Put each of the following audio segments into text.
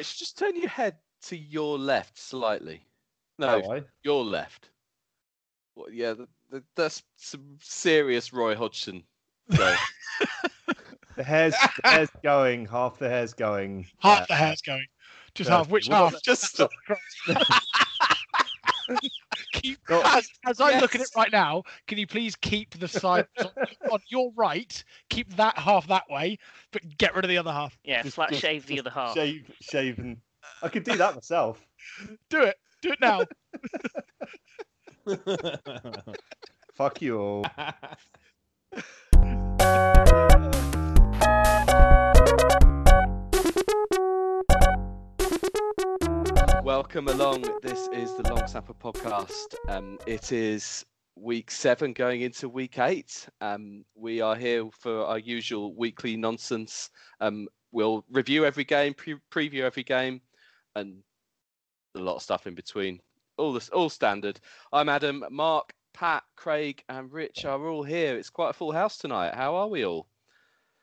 Rich, just turn your head to your left slightly. No, Oh, your left. Well, yeah, th th that's some serious Roy Hodgson. So, the hair's, the hair's going. Half the hair's going. Half uh, the hair's going. Just Yeah. half. Which Well, half? just Keep, Well, as, as I'm looking at it right now, can you please keep the side on, on your right? Keep that half that way, but get rid of the other half. Yeah, Just- flat just- shave the other half. Shave, shaven. I could do that myself. Do it. Do it now. Fuck you all. Welcome along. This is the Long Snapper podcast. Um, it is week seven going into week eight. Um, we are here for our usual weekly nonsense. Um, we'll review every game, pre- preview every game, and a lot of stuff in between. All this, all standard. I'm Adam, Mark, Pat, Craig, and Rich are all here. It's quite a full house tonight. How are we all?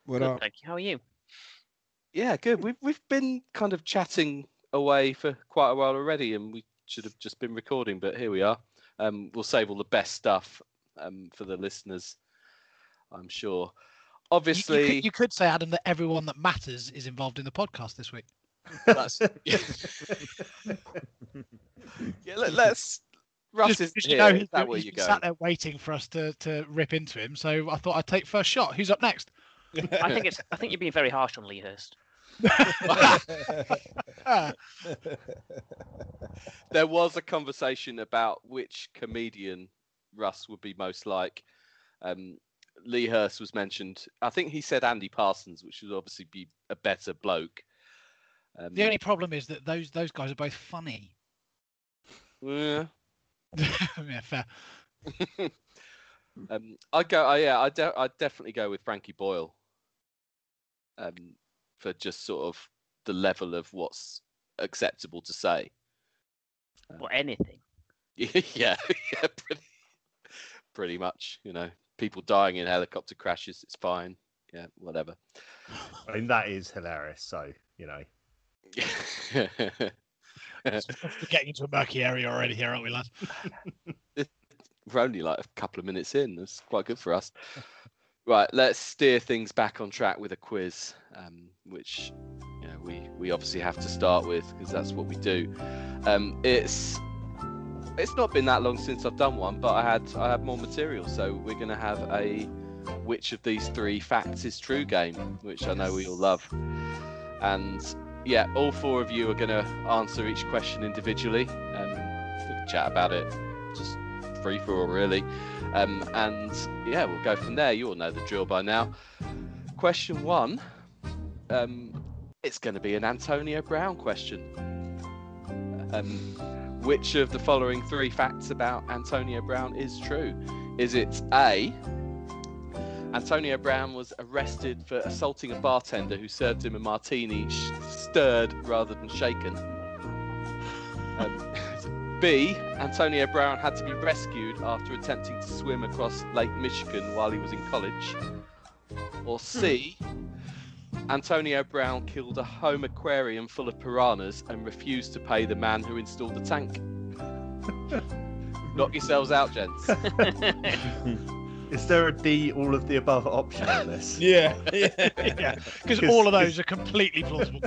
What Good, up? thank you. How are you? Yeah, good. We've we've been kind of chatting away for quite a while already, and we should have just been recording, but here we are. Um, we'll save all the best stuff um, for the listeners, I'm sure. Obviously, you, could, you could say, Adam, that everyone that matters is involved in the podcast this week. that's yeah. yeah let, us Russ Just is because here. you know is he's, that been- where you're been going? sat there waiting for us to, to rip into him. So I thought I'd take first shot. Who's up next? I think it's. I think you're being very harsh on Lee Hurst. There was a conversation about which comedian Russ would be most like. Um, Lee Hurst was mentioned. I think he said Andy Parsons, which would obviously be a better bloke. Um, the only problem is that those those guys are both funny. yeah. yeah, fair. Um, I go. I yeah. I de- I definitely go with Frankie Boyle. Um, for just sort of the level of what's acceptable to say. Or anything. yeah, yeah, pretty, pretty much. You know, people dying in helicopter crashes. It's fine. Yeah, whatever. I mean, that is hilarious. So, you know. We're getting into a murky area already here, aren't we, lads? We're only like a couple of minutes in. That's quite good for us. Right, let's steer things back on track with a quiz, um, which you know, we we obviously have to start with because that's what we do. Um, it's it's not been that long since I've done one, but I had I had more material, so we're going to have a which of these three facts is true game, which I know we all love. And yeah, all four of you are going to answer each question individually. Um, we can chat about it, free for all, really. Um, and yeah, we'll go from there. You all know the drill by now. Question one. Um, it's going to be an Antonio Brown question. Um, which of the following three facts about Antonio Brown is true? Is it A? Antonio Brown was arrested for assaulting a bartender who served him a martini stirred rather than shaken. Um, B. Antonio Brown had to be rescued after attempting to swim across Lake Michigan while he was in college. Or C. Hmm. Antonio Brown killed a home aquarium full of piranhas and refused to pay the man who installed the tank. Knock yourselves out, gents. Is there a D, all of the above option on this? Yeah, yeah. yeah, because 'Cause- all of those are completely plausible.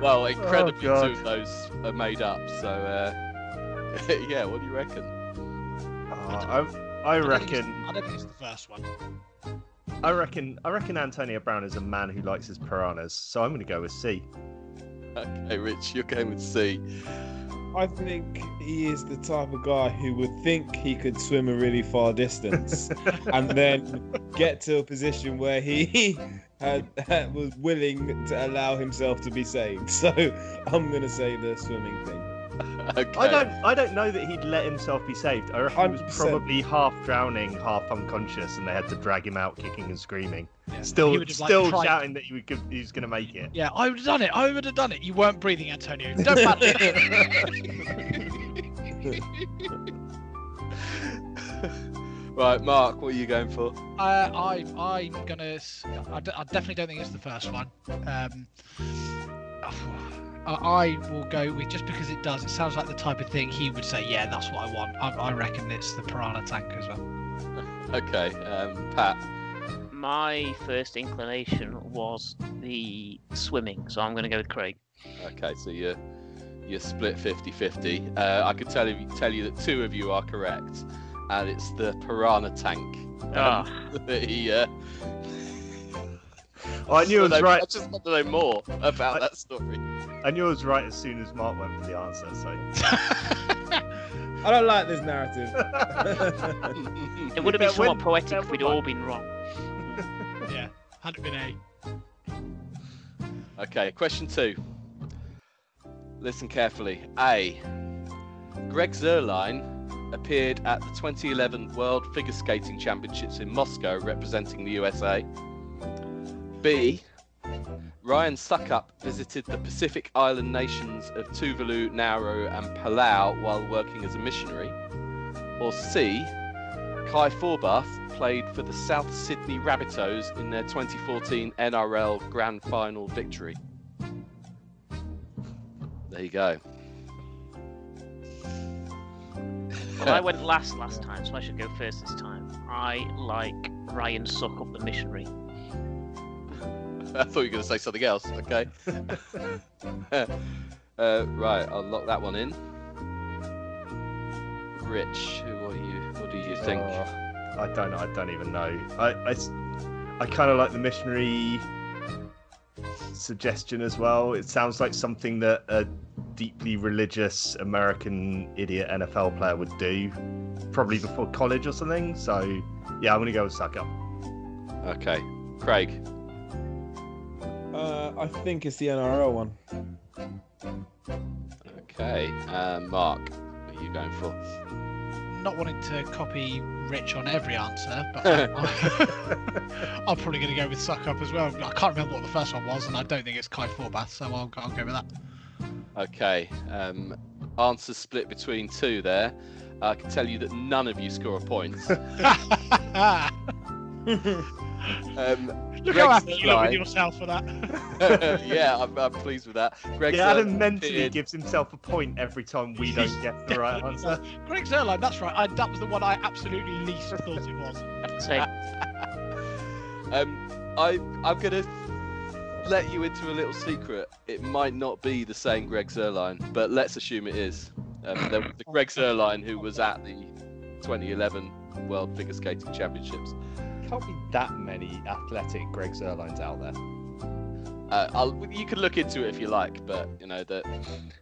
Well, incredibly, two God. of those are made up. So, uh, yeah, what do you reckon? Uh, I, I don't think it's- reckon. I don't think it's the first one. I reckon. I reckon Antonio Brown is a man who likes his piranhas. So I'm going to go with C. Okay, Rich, you're going with C. I think he is the type of guy who would think he could swim a really far distance and then get to a position where he had, had- was willing to allow himself to be saved. So I'm gonna say the swimming thing. Okay. I don't. I don't know that he'd let himself be saved. I reckon he was probably half drowning, half unconscious, and they had to drag him out, kicking and screaming. Yeah. He Still, have, like, still tried- shouting that he, would, he was going to make it. Yeah, I would have done it. I would have done it. You weren't breathing, Antonio. Don't matter. Right, Mark, what are you going for? Uh, I, I'm gonna. s- I, d- I definitely don't think it's the first one. Um, I, I will go with just because it does. It sounds like the type of thing he would say. Yeah, that's what I want. I, I reckon it's the piranha tank as well. Okay, um, Pat. My first inclination was the swimming, so I'm going to go with Craig. Okay, so you're you're split 50-50. Uh, I could tell you tell you that two of you are correct, and it's the piranha tank. Ah. that he, uh, Oh, I knew it was I right. I just want to know more about I- that story. I knew it was right as soon as Mark went for the answer. So I don't like this narrative. It would have been somewhat poetic if we'd all been wrong. yeah, had it been eight. Okay, question two. Listen carefully. A. Greg Zuerlein appeared at the 2011 World Figure Skating Championships in Moscow representing the USA. B. Ryan Succop visited the Pacific Island nations of Tuvalu, Nauru, and Palau while working as a missionary. Or C. Kai Forbath played for the South Sydney Rabbitohs in their 2014 NRL Grand Final victory. There you go. Well, I went last last time, so I should go first this time. I like Ryan Succop the missionary. I thought you were going to say something else. Okay. uh, right, I'll lock that one in. Rich, what do you what do you think? Oh, I don't. I don't even know. I I, I kind of like the missionary suggestion as well. It sounds like something that a deeply religious American idiot NFL player would do, probably before college or something. So yeah, I'm gonna go with Succop. Okay, Craig. uh, I think it's the NRL one. Okay, uh, Mark, what are you going for? Not wanting to copy Rich on every answer, but I'm, I'm probably going to go with Succop as well. I can't remember what the first one was, and I don't think it's Kai Forbath, so I'll, I'll go with that. Okay, um, answers split between two there. I can tell you that none of you score a point. Um, Look Greg how happy you look with yourself for that. yeah, I'm, I'm pleased with that. Greg Yeah, Adam Zuerlein mentally appeared- gives himself a point every time we don't get the right answer. Greg Zuerlein, that's right. I, that was the one I absolutely least thought it was. So Um, I I'm gonna let you into a little secret. It might not be the same Greg Zuerlein, but let's assume it is. Um, there was the Greg Zuerlein who was at the 2011 World Figure Skating Championships. Can't be that many athletic Greg Zuerleins out there. Uh, I'll, you can look into it if you like, but you know that.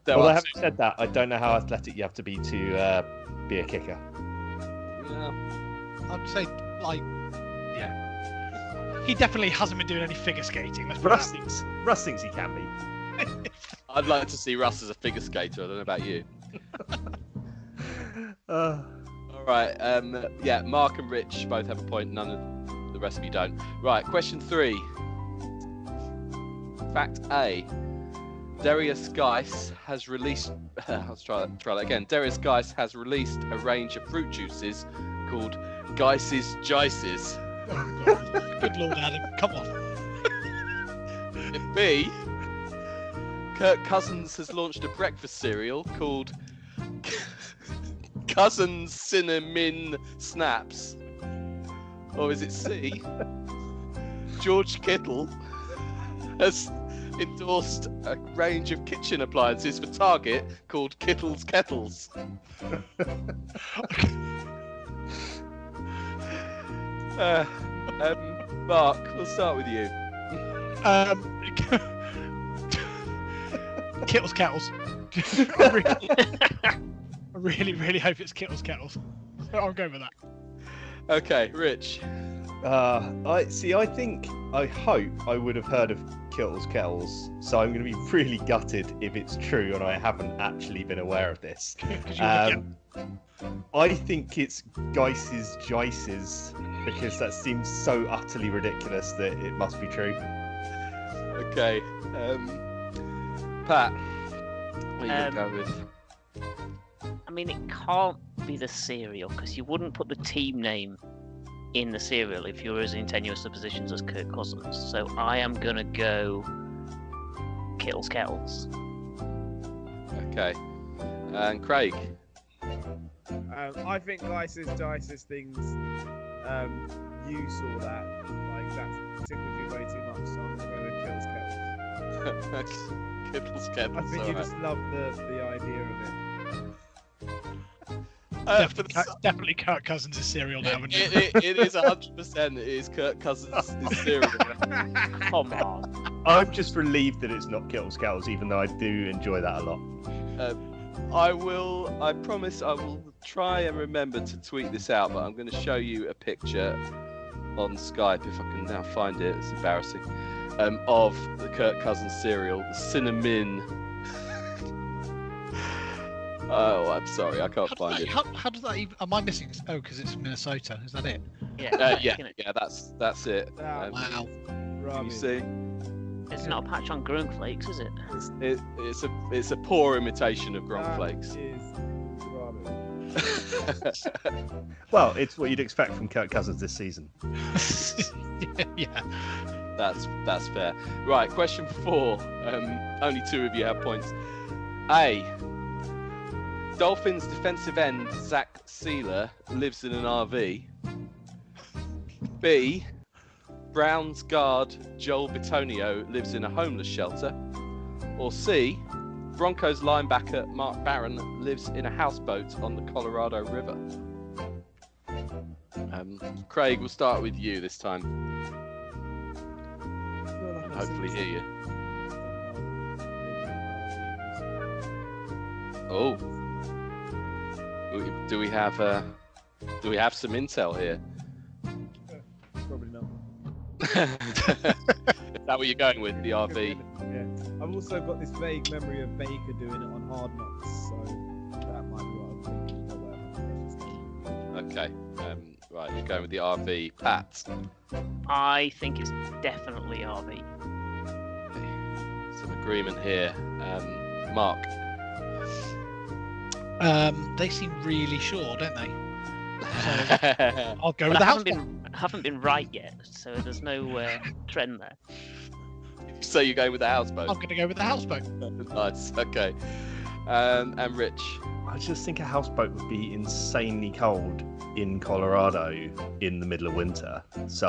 there Well, are having said that, I don't know how athletic you have to be to uh, be a kicker. yeah. I'd say, like, yeah. He definitely hasn't been doing any figure skating. Let's Russ thinks, Russ thinks he can be. I'd like to see Russ as a figure skater. I don't know about you. Uh, All right. Um, yeah, Mark and Rich both have a point. None of the rest of you don't. Right. Question three. Fact A. Darius Geis has released. Let's try that, try that again. Darius Geis has released a range of fruit juices called Geis's Jices. Oh, Good Lord, Adam. Come on. And B. Kirk Cousins has launched a breakfast cereal called Cousins Cinnamon Snaps. Or is it C? George Kittle has endorsed a range of kitchen appliances for Target called Kittle's Kettles. Uh, um, Mark, we'll start with you. Um, Kittles Kettles. I really, really, really hope it's Kittles Kettles. I'll go with that. Okay, Rich. uh, I see. I think, I hope I would have heard of Kittles Kettles, so I'm going to be really gutted if it's true and I haven't actually been aware of this. Um, I think it's Geis's Jices because that seems so utterly ridiculous that it must be true. Okay. Um, Pat. What are you Um, gonna go with? I'm mean, it can't be the cereal because you wouldn't put the team name in the cereal if you were as in tenuous positions as Kirk Cousins. So I am gonna go Kittles Kettles. Okay. And Craig. Um, I think Isis Dices things. Um, you saw that. Like that took with you way too much. So I'm gonna go with Kills Kettles. Kittles, I think you alright. just love the the idea of it. Uh, Definitely, the Kirk- definitely Kirk Cousins' is cereal now. It, isn't it, it, it is 100% it is Kirk Cousins' cereal. Come on. I'm just relieved that it's not Kittles Cows, even though I do enjoy that a lot. I will, I promise I will try and remember to tweet this out, but I'm going to show you a picture on Skype if I can now find it. It's embarrassing. Um, of the Kirk Cousins cereal, the cinnamon. Oh, I'm sorry, I can't How find that, it. how, how does that even? Am I missing? Oh, because it's Minnesota. Is that it? Yeah. Uh, yeah, you yeah, that's that's it. That Um, Wow. can you see? It's not a patch on Gronk Flakes, is it? It's, it, it's a it's a poor imitation of Gronk Flakes. Well, it's what you'd expect from Kirk Cousins this season. yeah. That's that's fair. Right, question four. Um, only two of you have points. A. Dolphins defensive end Zach Sieler lives in an RV. B. Browns guard Joel Bitonio lives in a homeless shelter. Or C. Broncos linebacker Mark Barron lives in a houseboat on the Colorado River. Um, Craig, we'll start with you this time. Hopefully hear you. Oh, Do we- do we have uh, do we have some intel here? Probably not. Is that what you're going with the RV? Yeah. I've also got this vague memory of Baker doing it on Hard Knocks, so that might be what I'm thinking. Okay, um, right, you're going with the RV. Pat, I think it's definitely RV. some agreement here. Um, Mark, Um, they seem really sure, don't they? So I'll go But with I the house. haven't been haven't been right yet, so there's no uh, trend there. so you're going with the houseboat. I'm going to go with the houseboat. Nice. Okay. Um, and Rich. I just think a houseboat would be insanely cold in Colorado in the middle of winter. So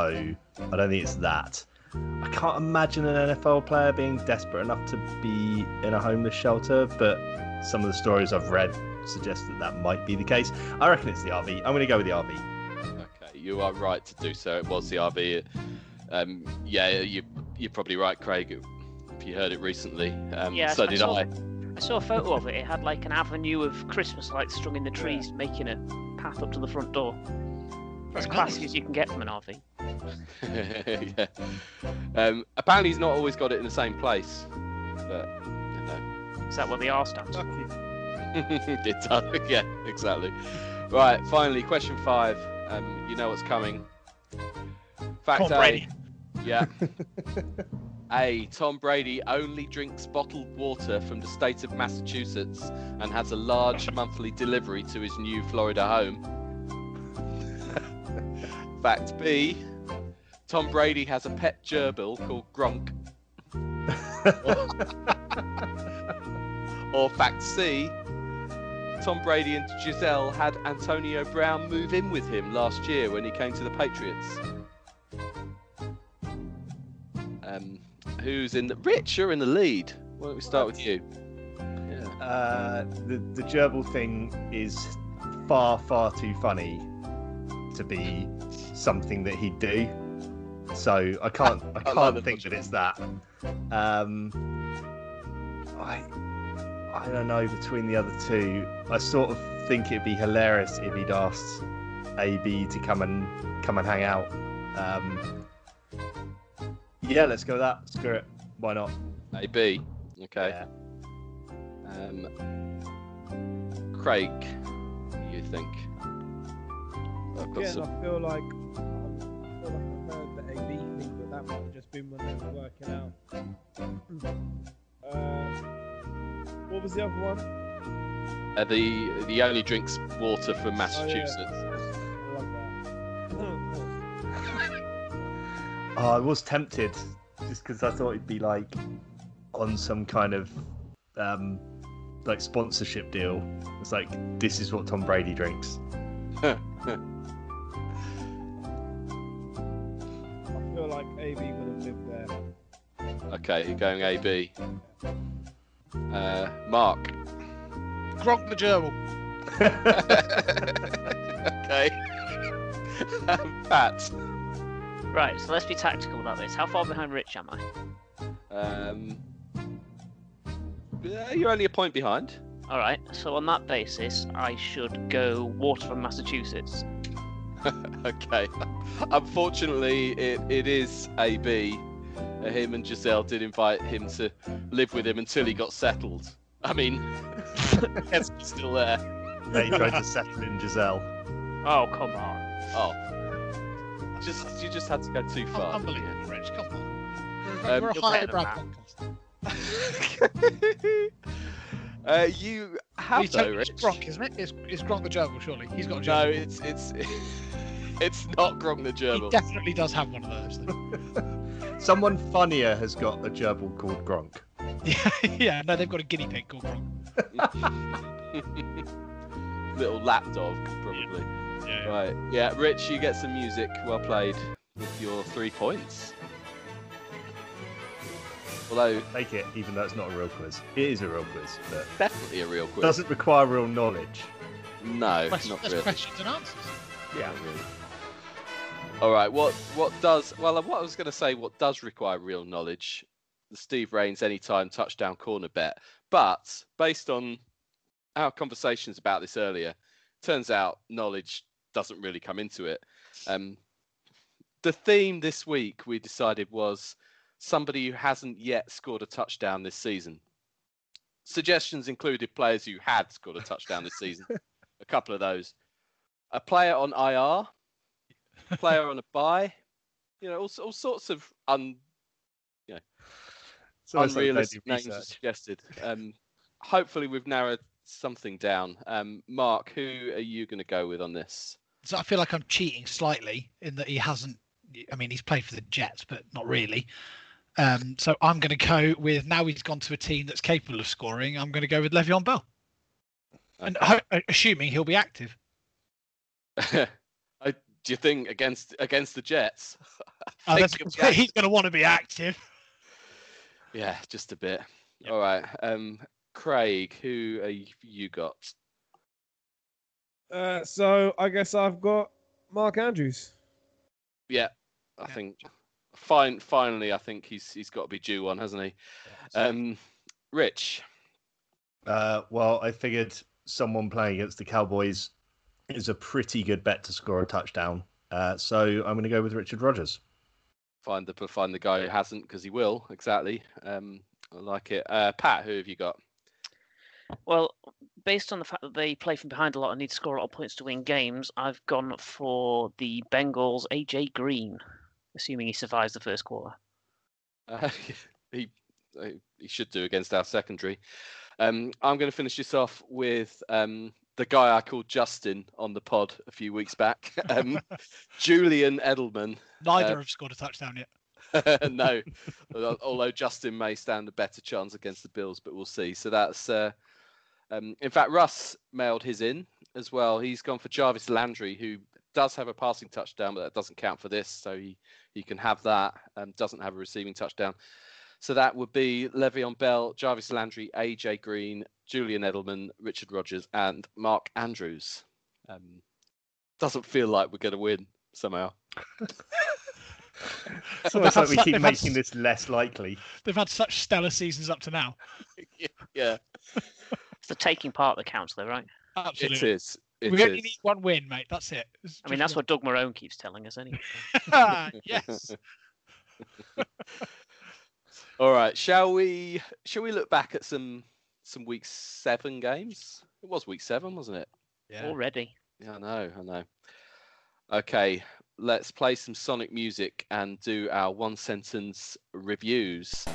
I don't think it's that. I can't imagine an NFL player being desperate enough to be in a homeless shelter, but some of the stories I've read suggest that that might be the case. I reckon it's the RV. I'm going to go with the RV. Okay, you are right to do so. It was the RV. Um, yeah, you you're probably right, Craig. If you heard it recently, um, Yeah, so I did saw- I. I saw a photo of it. It had like an avenue of Christmas lights strung in the trees, making a path up to the front door. As Very classy as you can get from an RV. yeah. Um, apparently, he's not always got it in the same place, but you know. Is that what the R stands for? Lucky. it does. Yeah, exactly. Right. Finally, question five. Um, you know what's coming. Fact Come on, A. Brady. Yeah. A. Tom Brady only drinks bottled water from the state of Massachusetts and has a large monthly delivery to his new Florida home. Fact B. Tom Brady has a pet gerbil called Gronk. or fact C. Tom Brady and Gisele had Antonio Brown move in with him last year when he came to the Patriots. Um, who's in the Rich? You're in the lead. Why don't we start with you? Yeah. Uh, the the gerbil thing is far far too funny to be something that he'd do. So I can't I I can't the think that it's that. Um, I I don't know between the other two. I sort of think it'd be hilarious if he'd asked AB to come and come and hang out. Um, yeah, let's go with that. Screw it. Why not? A B. Okay. Yeah. Um, Craig, you think? I've Yeah, some. I feel like I feel like I've heard the AB thing, but that might have just been when they were working out. um, what was the other one? Uh, the the only drinks water from Oh, yeah. Massachusetts. I. Oh, I was tempted just because I thought it'd be like on some kind of um, like sponsorship deal. It's like this is what Tom Brady drinks. I feel like AB would have lived there. Okay, you're going AB. Uh, Mark. Gronk the gerbil. okay. Um, Pat. Right, so let's be tactical about this. How far behind Rich am I? Um, you're only a point behind. All right, so on that basis, I should go water from Massachusetts. Okay. Unfortunately, it, it is AB. Uh, him and Gisele did invite him to live with him until he got settled. I mean, yes, he's still there. they tried to settle in Gisele. Oh, come on. Oh, just you just had to go too Un- far. Unbelievable, Rich. Come on. Um, We're, we're a you're higher better than brow that. podcast. uh, you have You though, Rich. it's Gronk, isn't it? It's, it's Gronk the gerbil, surely. He's got a No, it's it's it's not Gronk the he definitely does have one of those. Then. Someone funnier has got a gerbil called Gronk. yeah, yeah, no, they've got a guinea pig called Gronk. Little lapdog, probably. Yeah, yeah. Right. Yeah, Rich, you get some music. Well played with your three points. Although Take it, even though it's not a real quiz. It is a real quiz, but definitely a real quiz. doesn't require real knowledge. No, Question- not that's really. questions and answers. Yeah. Not really. All right. What what does well? What I was going to say. What does require real knowledge? The Steve Rains anytime touchdown corner bet. But based on our conversations about this earlier, turns out knowledge doesn't really come into it. Um, the theme this week we decided was somebody who hasn't yet scored a touchdown this season. Suggestions included players who had scored a touchdown this season. a couple of those. A player on IR, player on a buy. You know, all, all sorts of un, It's almost like they unrealistic do names are research. suggested. Um, hopefully, we've narrowed something down. Um, Mark, who are you going to go with on this? So I feel like I'm cheating slightly in that he hasn't. I mean, he's played for the Jets, but not really. Um, so I'm going to go with now he's gone to a team that's capable of scoring. I'm going to go with Le'Veon Bell, and ho- assuming he'll be active. I, do you think against against the Jets? Oh, that's- think he'll be he's going to want to be active. Yeah, just a bit. Yep. All right. Um, Craig, who are you, you got? Uh, so I guess I've got Mark Andrews. Yeah, I Yeah. think fine. Finally, I think he's he's got to be due one, hasn't he? Um, Rich. Uh, well, I figured someone playing against the Cowboys is a pretty good bet to score a touchdown. Uh, so I'm going to go with Richard Rodgers. Find the find the guy who hasn't because he will exactly. Um, I like it. Uh, Pat, who have you got? Well, based on the fact that they play from behind a lot and need to score a lot of points to win games, I've gone for the Bengals' AJ Green, assuming he survives the first quarter. Uh, he he should do against our secondary. Um, I'm going to finish this off with um, the guy I called Justin on the pod a few weeks back, um, Julian Edelman. Neither Uh, have scored a touchdown yet. no, although Justin may stand a better chance against the Bills, but we'll see. So that's, uh, um, in fact, Russ mailed his in as well. He's gone for Jarvis Landry, who does have a passing touchdown, but that doesn't count for this, so he he can have that. Um, doesn't have a receiving touchdown. So that would be Le'Veon Bell, Jarvis Landry, AJ Green, Julian Edelman, Richard Rodgers, and Mark Andrews. Um, doesn't feel like we're going to win somehow. It's almost like we keep they've had making this less likely. They've had such stellar seasons up to now. yeah, It's the taking part that counts, though, right? Absolutely. it is. It we only need one win, mate. That's it. It's I mean, just that's what Doug Marrone keeps telling us anyway. one. yes. All right, shall we? Shall we look back at some some week seven games? It was week seven, wasn't it? Yeah. Already. Yeah, I know, I know. Okay, let's play some Sonic music and do our one sentence reviews.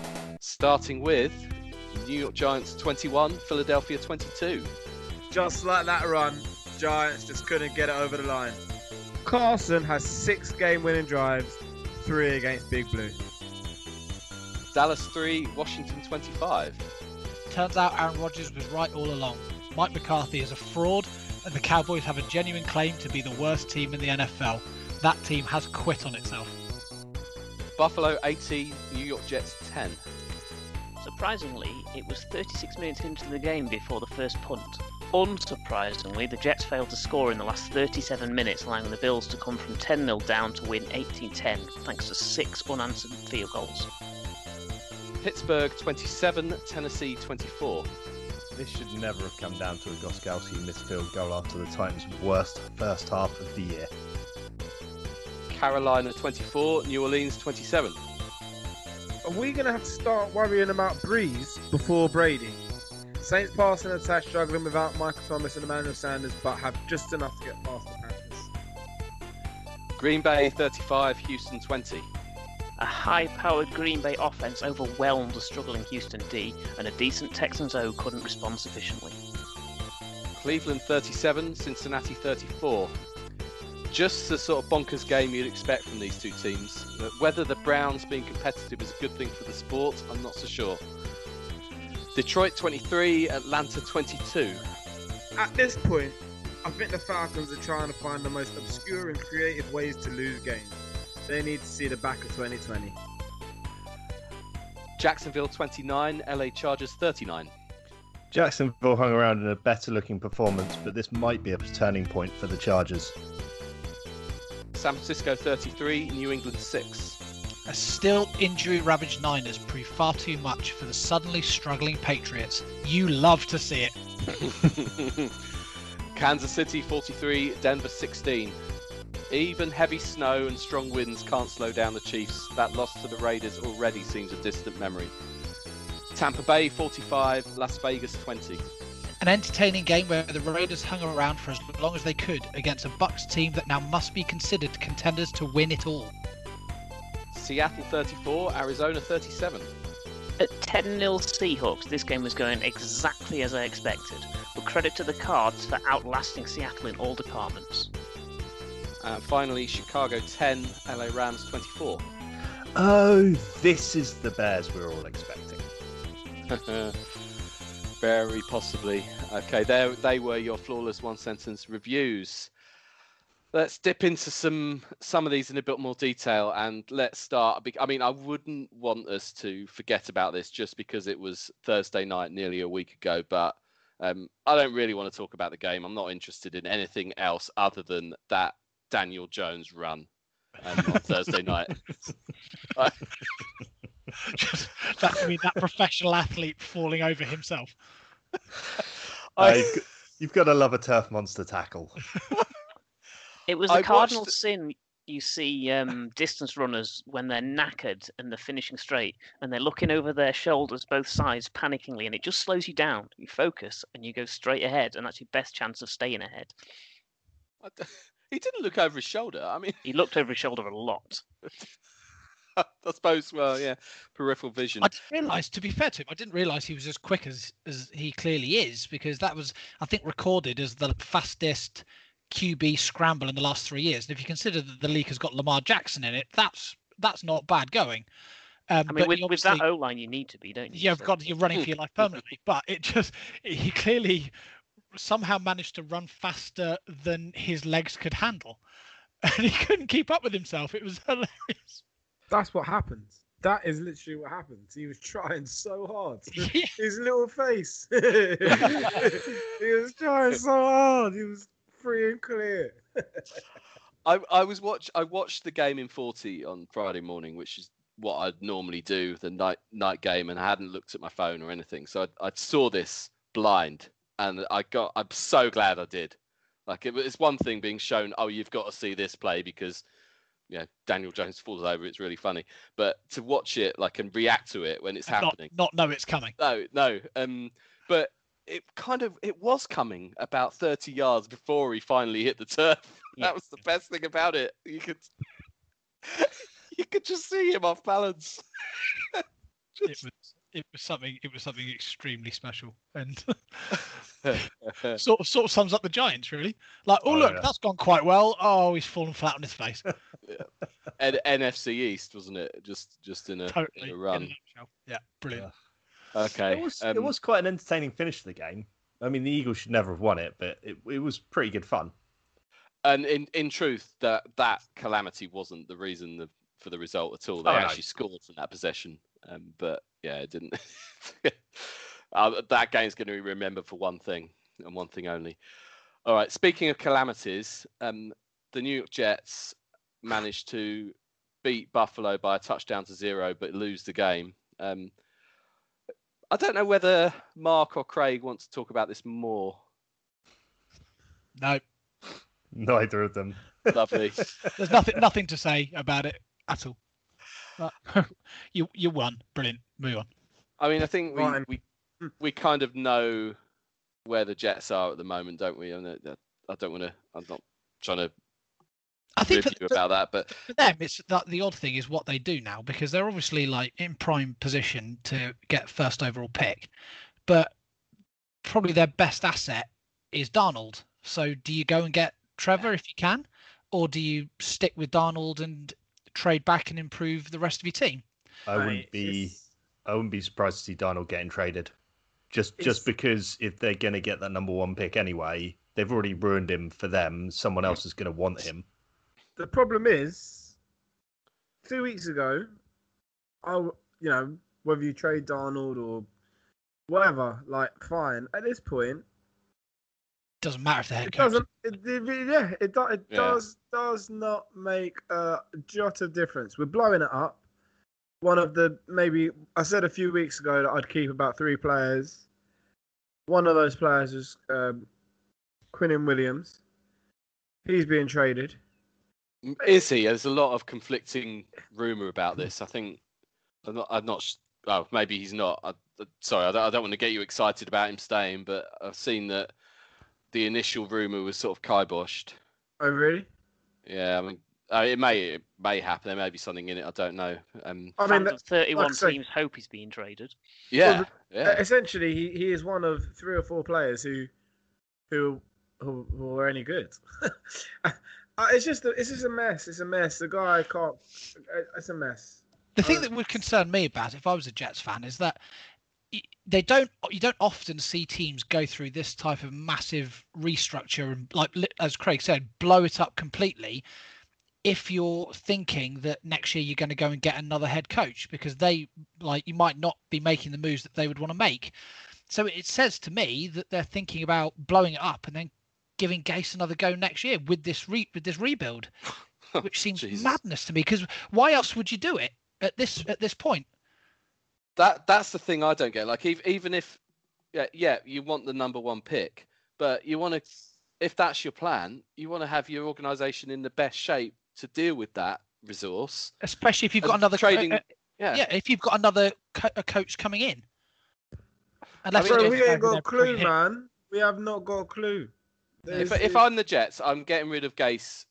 Starting with New York Giants 21, Philadelphia 22. Just like that run, Giants just couldn't get it over the line. Carson has six game winning drives, three against Big Blue. Dallas 3, Washington 25. Turns out Aaron Rodgers was right all along. Mike McCarthy is a fraud, and the Cowboys have a genuine claim to be the worst team in the NFL. That team has quit on itself. Buffalo 18, New York Jets 10. Surprisingly, it was 36 minutes into the game before the first punt. Unsurprisingly, the Jets failed to score in the last 37 minutes, allowing the Bills to come from 10 0 down to win 18 10, thanks to six unanswered field goals. Pittsburgh 27, Tennessee 24. This should never have come down to a Gostkowski missed field goal after the Titans' worst first half of the year. Carolina 24, New Orleans 27. Are we going to have to start worrying about Brees before Brady? Saints passing attack struggling without Michael Thomas and Emmanuel Sanders, but have just enough to get past the Panthers. Green Bay 35, Houston 20. A high powered Green Bay offense overwhelmed a struggling Houston D, and a decent Texans O couldn't respond sufficiently. Cleveland 37, Cincinnati 34. Just the sort of bonkers game you'd expect from these two teams. But whether the Browns being competitive is a good thing for the sport, I'm not so sure. Detroit 23, Atlanta 22. At this point, I think the Falcons are trying to find the most obscure and creative ways to lose games. They need to see the back of 2020. Jacksonville 29, LA Chargers 39. Jacksonville hung around in a better looking performance, but this might be a turning point for the Chargers. San Francisco 33, New England 6. A still injury ravaged Niners prove far too much for the suddenly struggling Patriots. You love to see it. Kansas City 43, Denver 16. Even heavy snow and strong winds can't slow down the Chiefs. That loss to the Raiders already seems a distant memory. Tampa Bay 45, Las Vegas 20. An entertaining game where the Raiders hung around for as long as they could against a Bucs team that now must be considered contenders to win it all. Seattle 34, Arizona 37. At 10 0 Seahawks, this game was going exactly as I expected, but credit to the Cards for outlasting Seattle in all departments. And finally, Chicago 10, LA Rams 24. Oh, this is the Bears we're all expecting. Very possibly. Okay, there they were your flawless one sentence reviews. Let's dip into some some of these in a bit more detail and let's start. I mean, I wouldn't want us to forget about this just because it was Thursday night nearly a week ago, but um, I don't really want to talk about the game. I'm not interested in anything else other than that Daniel Jones run um, on Thursday night. Just, that, I mean, that professional athlete falling over himself. Uh, you've, got, you've got to love a turf monster tackle. It was I a cardinal watched- sin. You see um, distance runners when they're knackered and they're finishing straight and they're looking over their shoulders, both sides, panickingly, and it just slows you down. You focus and you go straight ahead, and that's your best chance of staying ahead. He didn't look over his shoulder. I mean, He looked over his shoulder a lot. I suppose. Well, yeah, peripheral vision. I didn't realise, to be fair to him, I didn't realise he was as quick as as he clearly is because that was, I think, recorded as the fastest QB scramble in the last three years. And if you consider that the league has got Lamar Jackson in it, that's that's not bad going. Um, I mean, with, with that obviously- O line, you need to be, don't you? yeah, of So- course, you're running for your life permanently. But it just, he clearly somehow managed to run faster than his legs could handle, and he couldn't keep up with himself. It was hilarious. That's what happens. That is literally what happens. He was trying so hard. Yeah. His little face. he was trying so hard. He was free and clear. I, I was watch I watched the game in 40 on Friday morning, which is what I'd normally do, the night night game, and I hadn't looked at my phone or anything. So I, I saw this blind, and I got. I'm so glad I did. Like it, it's one thing being shown, oh, you've got to see this play because, you know, Daniel Jones falls over. It's really funny, but to watch it like and react to it when it's Not, happening. not know it's coming. No, no. Um, but it kind of it was coming about 30 yards before he finally hit the turf. Yeah. That was the best thing about it. You could you could just see him off balance. It was it was something. It was something extremely special, and sort of sort of sums up the Giants really. Like, oh, Oh, look, yeah. that's gone quite well. Oh, he's fallen flat on his face. N- NFC East, wasn't it? Just just in a, Totally. in a in a run. nutshell. Yeah, brilliant. Okay. It was um, it was quite an entertaining finish to the game. I mean, the Eagles should never have won it, but it, it was pretty good fun. and in in truth, that that calamity wasn't the reason the, for the result at all. They Oh, no. actually scored from that possession, um, but yeah, it didn't. uh, that game's going to be remembered for one thing and one thing only. All right. Speaking of calamities, um, the New York Jets managed to beat Buffalo by a touchdown to zero, but lose the game. Um, I don't know whether Mark or Craig wants to talk about this more. No, Neither of them. Lovely. there's nothing nothing to say about it at all. But you you won. Brilliant. Move on. I mean, I think we, Fine. we we kind of know where the Jets are at the moment, don't we? I, know that- I don't want to. I'm not trying to I think for, you for- about that, but for them, it's that the odd thing is what they do now because they're obviously like in prime position to get first overall pick, but probably their best asset is Darnold. So do you go and get Trevor if you can, or do you stick with Darnold and trade back and improve the rest of your team? I wouldn't be it's- I wouldn't be surprised to see Darnold getting traded. Just It's- just because if they're gonna get that number one pick anyway, they've already ruined him for them. Someone else is gonna want him. The problem is, two weeks ago, I w- you know whether you trade Darnold or whatever, like fine. At this point, Doesn't matter if the head it coach. doesn't. It, it- yeah, it, do, it Yeah. does does not make a jot of difference. We're blowing it up. One of the maybe I said a few weeks ago that I'd keep about three players. One of those players is um, Quinnen Williams. He's being traded. is he? There's a lot of conflicting rumor about this. I think I'm not. I'm not. sh- Oh, maybe he's not. I, I- sorry, I don't, I don't want to get you excited about him staying, but I've seen that the initial rumor was sort of kiboshed. Oh really? Yeah, I mean, uh, it may it may happen. There may be something in it. I don't know. Um, I mean, that- 31 like I say- teams hope he's being traded. yeah, Uh, yeah. essentially, he, he is one of three or four players who who who, who are any good. Uh, it's just a, it's just a mess. It's a mess. The guy can't. uh, It's a mess. The thing Uh, that would concern me about if I was a Jets fan is that y- they don't you don't often see teams go through this type of massive restructure and like as Craig said blow it up completely if you're thinking that next year you're going to go and get another head coach because they like you might not be making the moves that they would want to make. So it says to me that they're thinking about blowing it up and then giving Gase another go next year with this re- with this rebuild which seems madness to me because why else would you do it at this at this point that that's the thing I don't get. Like ev- even if yeah yeah you want the number one pick, but you want to if that's your plan, you want to have your organisation in the best shape to deal with that resource. especially if you've got another trading- uh, Yeah. yeah if you've got another co- a coach coming in Unless mean, you Bro, we for ain't got a clue, pre-hit. man. We have not got a clue. If, There's- if I'm the Jets, I'm getting rid of Gase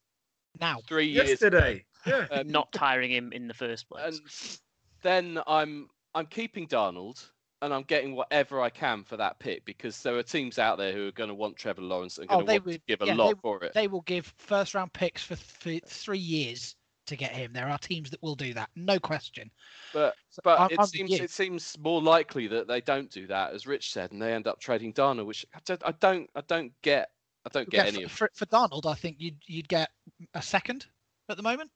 now three years yesterday, yeah. um, Not tiring him in the first place. and then I'm I'm keeping Darnold and I'm getting whatever I can for that pick because there are teams out there who are going to want Trevor Lawrence and Oh, going to they want to would- give a yeah, lot they- for it. they will give first round picks for, for three years to get him there are teams that will do that no question But So but I'm- it I'm seems it seems more likely that they don't do that, as Rich said, and they end up trading Darnold, which I don't I don't, I don't get. I don't Yeah, get any for, of. for, for Donald I think you'd you'd get a second at the moment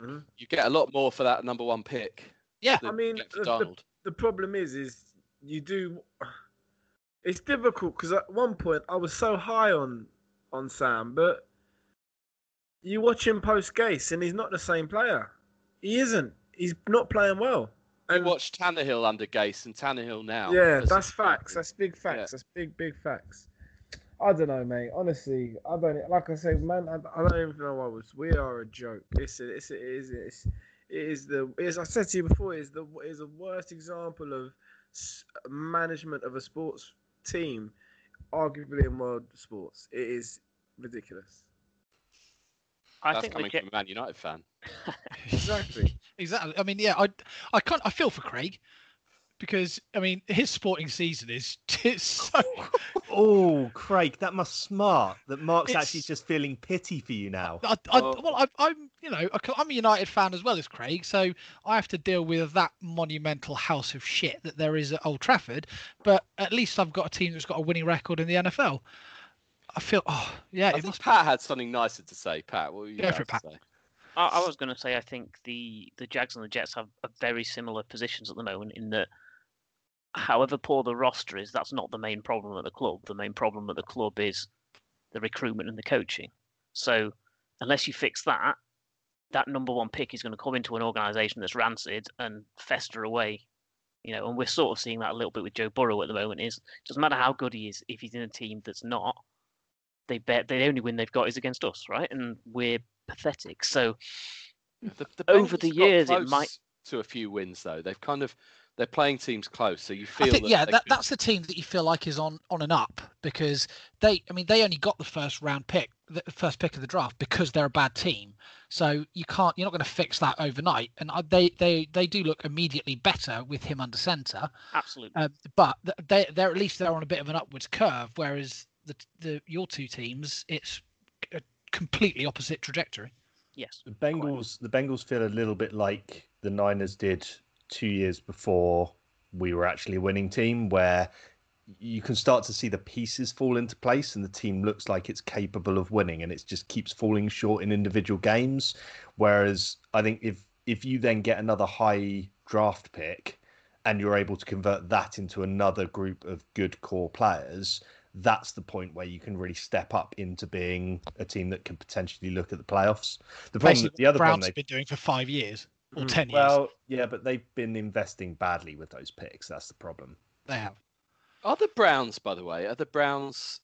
mm-hmm. You get a lot more for that number one pick. Yeah. I mean, you the- the- the problem is, is you do. It's difficult because at one point I was so high on on Sam, but you watch him post Gase and he's not the same player. He isn't. He's not playing well. You And watch Tannehill under Gase and Tannehill now. yeah, that's facts. That's big facts. Yeah. That's big, big facts. I don't know, mate. Honestly, I don't. Like I say, man, I, I don't even know what was. We are a joke. It's a, it's a, it is it's, it is the as I said to you before. is the is the worst example of management of a sports team, arguably in world sports. It is ridiculous. I That's think the coming Jet- from a Man United fan. Exactly. exactly I mean yeah I I can't I feel for Craig because I mean his sporting season is it's so Oh, Craig, that must smart that Mark's It's- actually just feeling pity for you now. I, I, Oh. well, I, I'm, you know, I- I'm a United fan as well as Craig, so I have to deal with that monumental house of shit that there is at Old Trafford. But at least I've got a team that's got a winning record in the NFL. I feel, oh yeah, I it think must. Pat had something nicer to say. Pat, what were you Go for it, to Pat. say? I, I was going to say I think the the Jags and the Jets have a very similar positions at the moment in that however poor the roster is, that's not the main problem at the club. The main problem at the club is the recruitment and the coaching. So unless you fix that, that number one pick is going to come into an organisation that's rancid and fester away. You know, and we're sort of seeing that a little bit with Joe Burrow at the moment. Is doesn't matter how good he is if he's in a team that's not. They bet the only win they've got is against us, right? And we're pathetic. So The, the Over the years, it might- to a few wins though. They've kind of they're playing teams close, so you feel I think that yeah, that, could- that's the team that you feel like is on on and up because they, I mean, they only got the first round pick, the first pick of the draft because they're a bad team. So you can't, you're not going to fix that overnight. And they they they do look immediately better with him under center. absolutely. Uh, but they they're at least they're on a bit of an upwards curve, whereas the the your two teams, it's a completely opposite trajectory. Yes. The Bengals, the Bengals feel a little bit like the Niners did two years before we were actually a winning team, where you can start to see the pieces fall into place, and the team looks like it's capable of winning, and it just keeps falling short in individual games. Whereas I think if if you then get another high draft pick, and you're able to convert that into another group of good core players, that's the point where you can really step up into being a team that can potentially look at the playoffs. The problem, Basically, the other problem Browns they have been doing for five years or Mm, ten years. well, yeah, but they've been investing badly with those picks. That's the problem. They have. Are the Browns, by the way, are the Browns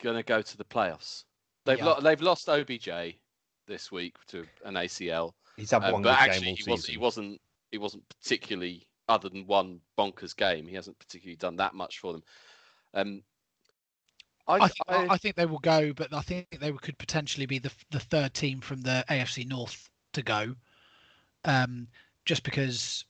going to go to the playoffs? They've Yeah. lo- they've lost OBJ this week to an ACL, He's had um, one but good actually game all he wasn't he wasn't he wasn't particularly other than one bonkers game. He hasn't particularly done that much for them. Um, I, I, th- I, I- I think they will go, but I think they could potentially be the the third team from the AFC North to go, um, just because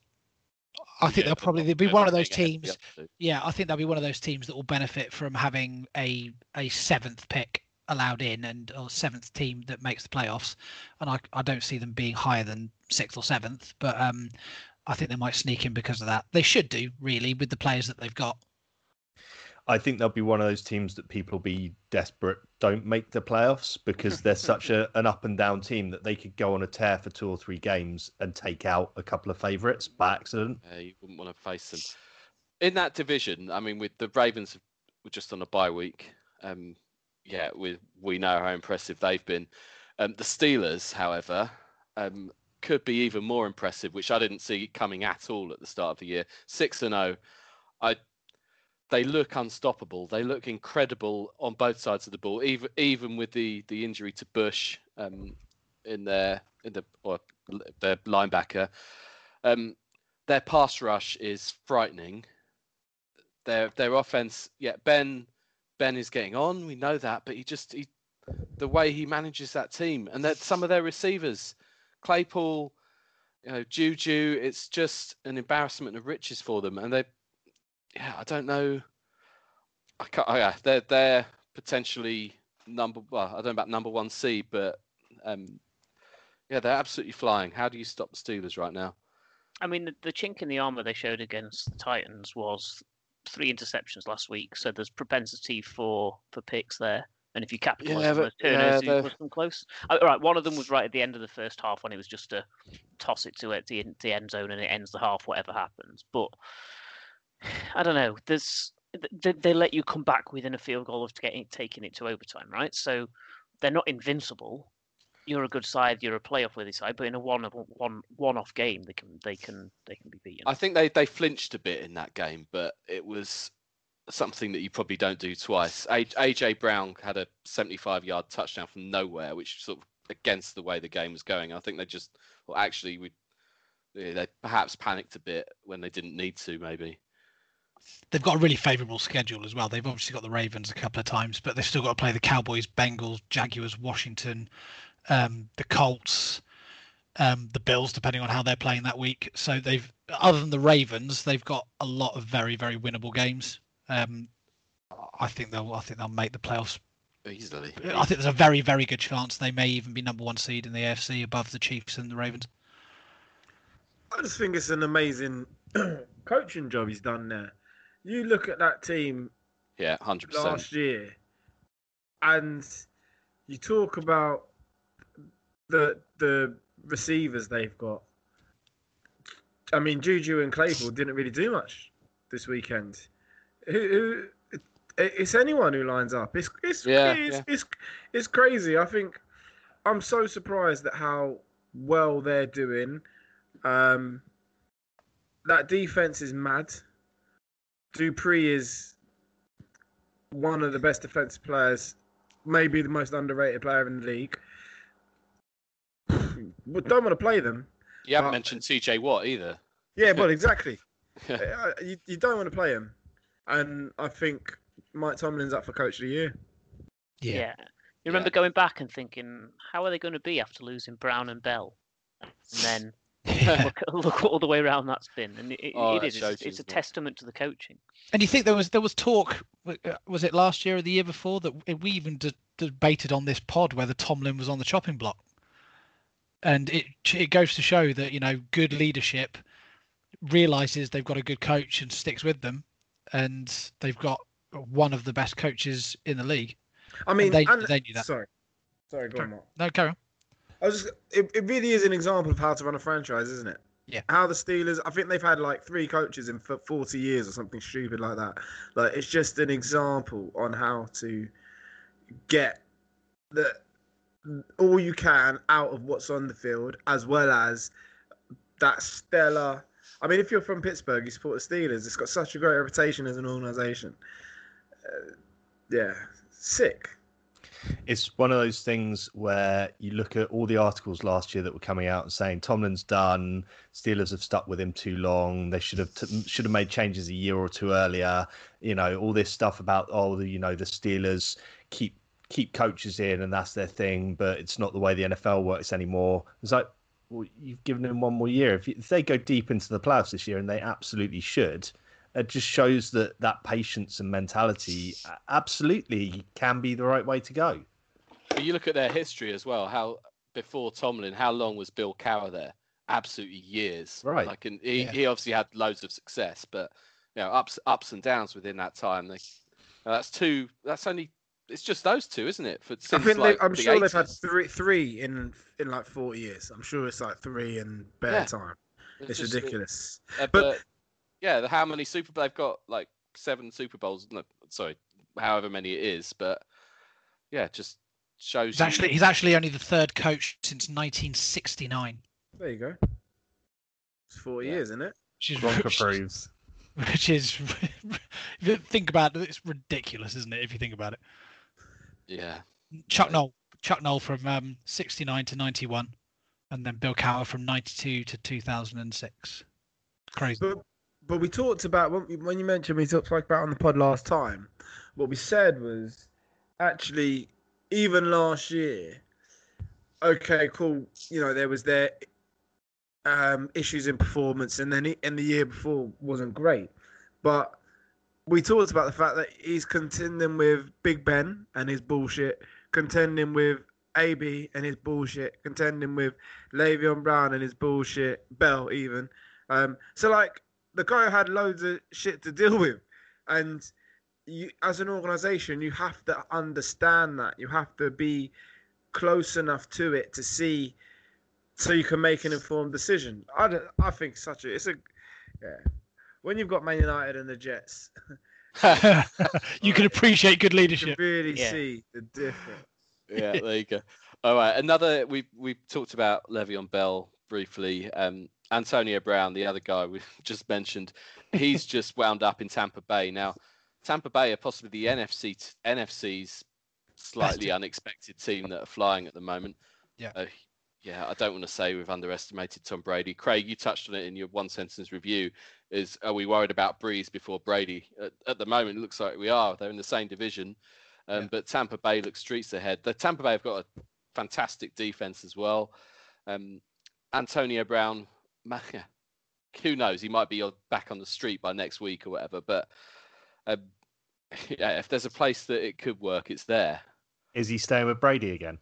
I think yeah, they'll probably they'll be one of those teams. Yeah, I think they'll be one of those teams that will benefit from having a a seventh pick allowed in and or seventh team that makes the playoffs, and I I don't see them being higher than sixth or seventh, but um, I think they might sneak in because of that. They should do really with the players that they've got. I think they'll be one of those teams that people will be desperate don't make the playoffs because they're such a, an up and down team that they could go on a tear for two or three games and take out a couple of favourites by accident. Yeah, you wouldn't want to face them. In that division, I mean, with the Ravens were just on a bye week. Um, yeah, we we know how impressive they've been. Um, the Steelers, however, um, could be even more impressive, which I didn't see coming at all at the start of the year. Six and zero, I. They look unstoppable. They look incredible on both sides of the ball, even even with the the injury to Bush um, in their in the or their linebacker. Um, their pass rush is frightening. Their their offense, yeah, Ben Ben is getting on. We know that, but he just he the way he manages that team and that some of their receivers, Claypool, you know, Juju, it's just an embarrassment of riches for them. And they, yeah, I don't know. I can't. Oh yeah, they're they're potentially number. Well, I don't know about number one seed, but um, yeah, they're absolutely flying. How do you stop the Steelers right now? I mean, the, the chink in the armor they showed against the Titans was three interceptions last week, so there's propensity for for picks there. And if you capitalise Yeah, on those but- yeah, turnovers, you they're- them close. Uh, right, one of them was right at the end of the first half when it was just to toss it to it the, the end zone and it ends the half, whatever happens. But I don't know. There's they, they let you come back within a field goal of getting taking it to overtime, right? So they're not invincible. You're a good side. You're a playoff worthy side, but in a one one one off game, they can they can they can be beaten. I think they they flinched a bit in that game, but it was something that you probably don't do twice. AJ Brown had a 75 yard touchdown from nowhere, which sort of against the way the game was going. I think they just, well, actually, we they perhaps panicked a bit when they didn't need to, maybe. They've got a really favourable schedule as well. They've obviously got the Ravens a couple of times, but they've still got to play the Cowboys, Bengals, Jaguars, Washington, um, the Colts, um, the Bills, depending on how they're playing that week. So they've, other than the Ravens, they've got a lot of very, very winnable games. Um, I think they'll, I think they'll make the playoffs. Easily. I think there's a very, very good chance they may even be number one seed in the AFC above the Chiefs and the Ravens. I just think it's an amazing coaching job he's done there. You look at that team Yeah, hundred percent. last year, and you talk about the the receivers they've got. I mean, Juju and Claypool didn't really do much this weekend. Who, who it's anyone who lines up. It's it's, Yeah, it's, yeah. it's it's crazy. I think I'm so surprised at how well they're doing. Um, that defense is mad. Dupree is one of the best defensive players, maybe the most underrated player in the league. We don't want to play them. You haven't Uh, mentioned TJ Watt either. Yeah, but exactly. Uh, you, you don't want to play him. And I think Mike Tomlin's up for coach of the year. Yeah. You remember going back and thinking, how are they going to be after losing Brown and Bell? And then Yeah. look, look all the way around that's been, and it, it, Oh, it that is. shows It's, it's a testament to the coaching. And you think there was there was talk? uh, Was it last year or the year before that we even de- debated on this pod whether Tomlin was on the chopping block? And it it goes to show that you know good leadership realizes they've got a good coach and sticks with them, and they've got one of the best coaches in the league. I mean, they- and- they knew that. Sorry. Sorry, go on, Mark. No, carry on. I was just, it, it really is an example of how to run a franchise, isn't it? Yeah. How the Steelers, I think they've had like three coaches in for 40 years or something stupid like that. Like, it's just an example on how to get the all you can out of what's on the field, as well as that stellar. I mean, if you're from Pittsburgh, you support the Steelers. It's got such a great reputation as an organization. Uh, yeah, sick. It's one of those things where you look at all the articles last year that were coming out and saying Tomlin's done, Steelers have stuck with him too long, they should have t- should have made changes a year or two earlier. You know, all this stuff about oh, the, you know, the Steelers keep keep coaches in and that's their thing, but it's not the way the NFL works anymore. It's like, well, you've given them one more year. If, you, if they go deep into the playoffs this year, and they absolutely should, it just shows that that patience and mentality absolutely can be the right way to go. But you look at their history as well. How before Tomlin, how long was Bill Cowher there? Absolutely years. Right. Like, and he, Yeah. he obviously had loads of success, but you know, ups ups and downs within that time. They, that's two. That's only. It's just those two, isn't it? For I think like, they, I'm the sure they've had three, three in in like 40 years. I'm sure it's like three in bare Yeah. time. It's, just- ridiculous. Uh, But- but yeah, the, how many Super they've got? Like seven Super Bowls. No, sorry, however many it is. But yeah, just shows. He's you- actually he's actually only the third coach since 1969. There you go. It's 40 Yeah. years, isn't it? Which is, Gronk which, approves. which is if you think about it, it's ridiculous, isn't it? If you think about it. yeah. Chuck Yeah. Noll, Chuck Noll from um, 69 to 91, and then Bill Cowher from 92 to 2006. Crazy. But but we talked about when, you mentioned we talked like about on the pod last time. What we said was actually even last year. Okay, cool. You know there was their um, issues in performance, and then in the year before wasn't great. But we talked about the fact that he's contending with Big Ben and his bullshit, contending with AB and his bullshit, contending with Le'Veon Brown and his bullshit, Bell even. Um, so like the guy had loads of shit to deal with, and you, as an organization, you have to understand that. You have to be close enough to it to see, so you can make an informed decision. I don't, I think such a it's a yeah. When you've got Man United and the Jets, you can appreciate good you can leadership. really Yeah. see the difference. yeah, there you go. All right, another we we talked about Le'Veon Bell briefly. Um, Antonio Brown, the other guy we just mentioned, he's just wound up in Tampa Bay. Now, Tampa Bay are possibly the NFC t- NFC's slightly unexpected team that are flying at the moment. Yeah. Uh, yeah, I don't want to say we've underestimated Tom Brady. Craig, you touched on it in your one sentence review. Is are we worried about Brees before Brady? At, at the moment, it looks like we are. They're in the same division. Um, Yeah. But Tampa Bay looks streets ahead. The Tampa Bay have got a fantastic defense as well. Um, Antonio Brown, ma- who knows? He might be back on the street by next week or whatever. But um, yeah, if there's a place that it could work, it's there. Is he staying with Brady again?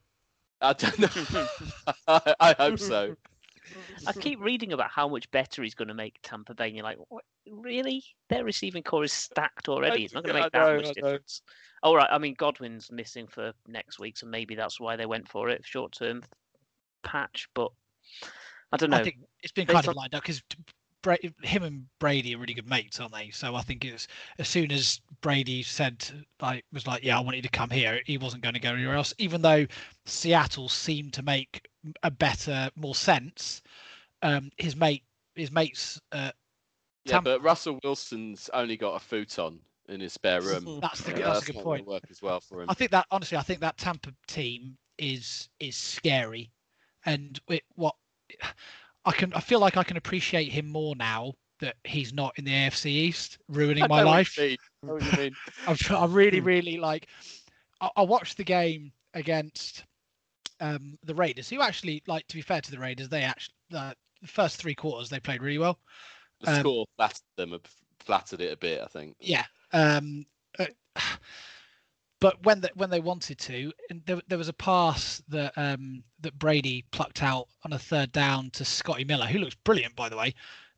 I don't know. I, I hope so. I keep reading about how much better he's going to make Tampa Bay, and you're like, what? really? Their receiving core is stacked already. It's not going to make that know, much I know. difference. All right. I mean, Godwin's missing for next week, so maybe that's why they went for it, short term patch. But I don't know. I think it's been Based kind of lined up because Bra- him and Brady are really good mates, aren't they? So I think it's as soon as Brady said like was like, yeah, I want you to come here, he wasn't going to go anywhere else. Even though Seattle seemed to make a better, more sense. Um, his mate, his mates, uh, Yeah, Tam- but Russell Wilson's only got a futon in his spare room. that's the Yeah, that's a good not gonna point. Work as well for him. I think that honestly, I think that Tampa team is is scary, and it, what I can I feel like I can appreciate him more now that he's not in the AFC East, ruining I my know what life. you mean. I know what you mean. I'm tr- I really really like. I, I watched the game against um, the Raiders, who actually like to be fair to the Raiders, they actually uh, the first three quarters they played really well. The Um, score flattered them, a- flattered it a bit. I think. Yeah. Um, uh, but when the, when they wanted to, and there, there was a pass that um, that Brady plucked out on a third down to Scotty Miller, who looks brilliant by the way.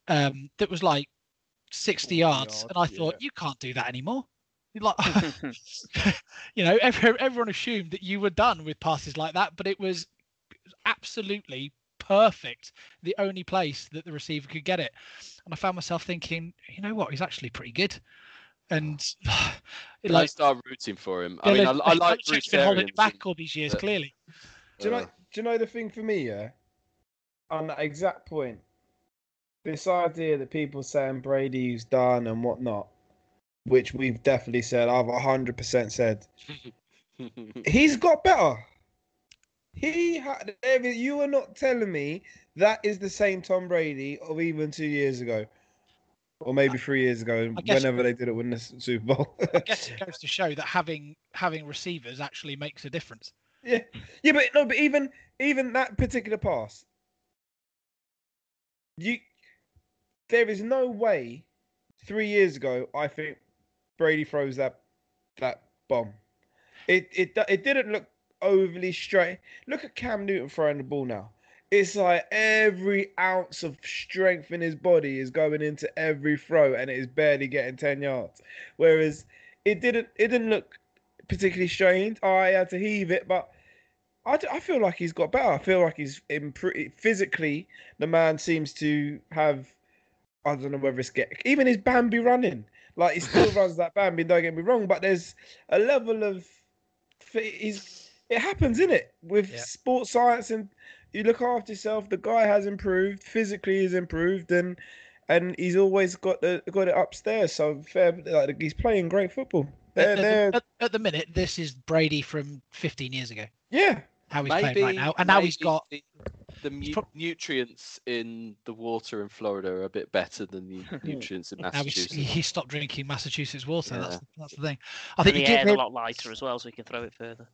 Um, that was like 60 yards, yards, and I thought you can't do that anymore. Like, you know, every, everyone assumed that you were done with passes like that, but it was absolutely perfect. The only place that the receiver could get it, and I found myself thinking, you know what, he's actually pretty good. And it, I like, start rooting for him. yeah, I mean, I, like, I like Bruce been holding back all these years, but- clearly. Do you know? uh, Do you know the thing for me? Yeah, on that exact point, this idea that people saying Brady's done and whatnot, which we've definitely said, I've hundred percent said, he's got better. He had. David, You are not telling me that is the same Tom Brady of even two years ago, or maybe three years ago, guess- whenever they did it win the Super Bowl. I guess it goes to show that having having receivers actually makes a difference. Yeah, yeah, but no, but even even that particular pass, you there is no way. Three years ago, I think Brady throws that that bomb. It it it didn't look overly straight. Look at Cam Newton throwing the ball now. It's like every ounce of strength in his body is going into every throw, and it is barely getting ten yards. Whereas it didn't it didn't look particularly strained. I had to heave it, but I feel like he's got better. I feel like he's improved physically. The man seems to have. I don't know whether it's get even his Bambi running. Like he still runs that Bambi. Don't get me wrong, but there's a level of. He's it happens, in it with Yeah. sports science and you look after yourself. The guy has improved physically. He's improved and. And he's always got the got it upstairs, so fair. Like he's playing great football. They're, At, they're, at, at the minute, this is Brady from 15 years ago. yeah, How he's maybe playing right now, and now he's got the, the mu- prob- nutrients in the water in Florida are a bit better than the nutrients in now Massachusetts. he stopped drinking Massachusetts water. That's Yeah. that's the thing. I and think the you give air's a lot lighter as well, so he can throw it further.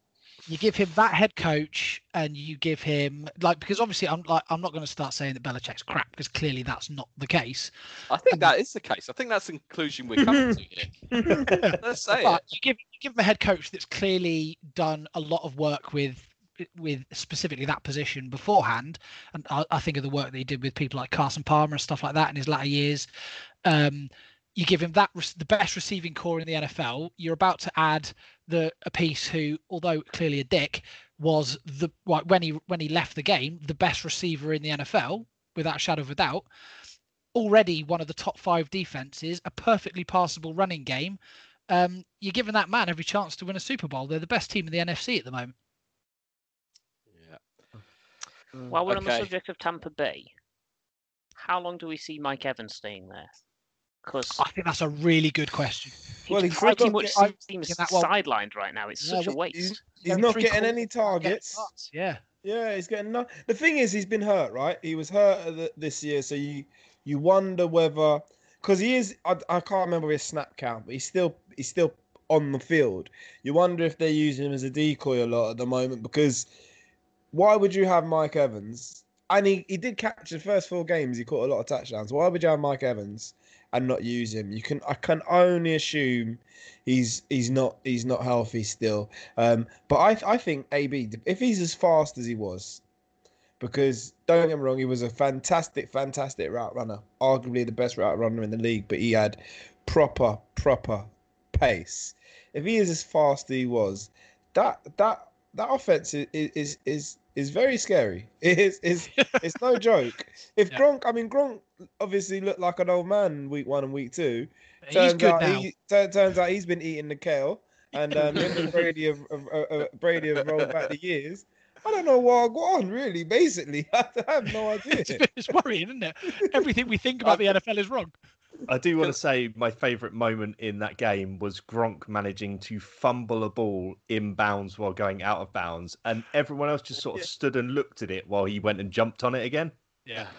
You give him that head coach, and you give him like because obviously I'm like I'm not going to start saying that Belichick's crap because clearly that's not the case. I think that is the case. I think that's the conclusion we're coming to here. Let's say But it. you give you give him a head coach that's clearly done a lot of work with with specifically that position beforehand, and I, I think of the work that he did with people like Carson Palmer and stuff like that in his latter years. Um, you give him that the best receiving core in the NFL. You're about to add the a piece who, although clearly a dick, was the like, when he when he left the game the best receiver in the NFL without a shadow of a doubt. Already one of the top five defenses, a perfectly passable running game. Um, you're giving that man every chance to win a Super Bowl. They're the best team in the NFC at the moment. Yeah. While we're on the subject of Tampa Bay, how long do we see Mike Evans staying there? Because I think that's a really good question. Well, he's pretty got much get- I'm seems that one- sidelined right now. It's Yeah, such a well, he's, waste. he's not getting any not getting targets. starts. Yeah. Yeah, he's getting no. The thing is, he's been hurt, right? He was hurt the- this year, so you you wonder whether because he is. I, I can't remember his snap count, but he's still he's still on the field. You wonder if they're using him as a decoy a lot at the moment because why would you have Mike Evans and he, he did catch the first four games. He caught a lot of touchdowns. Why would you have Mike Evans and not use him? You can I can only assume he's he's not he's not healthy still. Um, but I I think AB if he's as fast as he was, because don't get me wrong, he was a fantastic fantastic route runner, arguably the best route runner in the league. But he had proper proper pace. If he is as fast as he was, that that that offense is is is, is very scary. It is is it's no joke. If Yeah. Gronk, I mean Gronk, obviously looked like an old man week one and week two. He's Turns good out now. he tur- turns out he's been eating the kale, and um, Brady have, uh, uh, Brady have rolled back the years. I don't know what I go on really. Basically, I have no idea. It's, it's worrying, isn't it? Everything we think about the NFL is wrong. I do want to say my favourite moment in that game was Gronk managing to fumble a ball inbounds while going out of bounds, and everyone else just sort of Yeah. stood and looked at it while he went and jumped on it again. Yeah.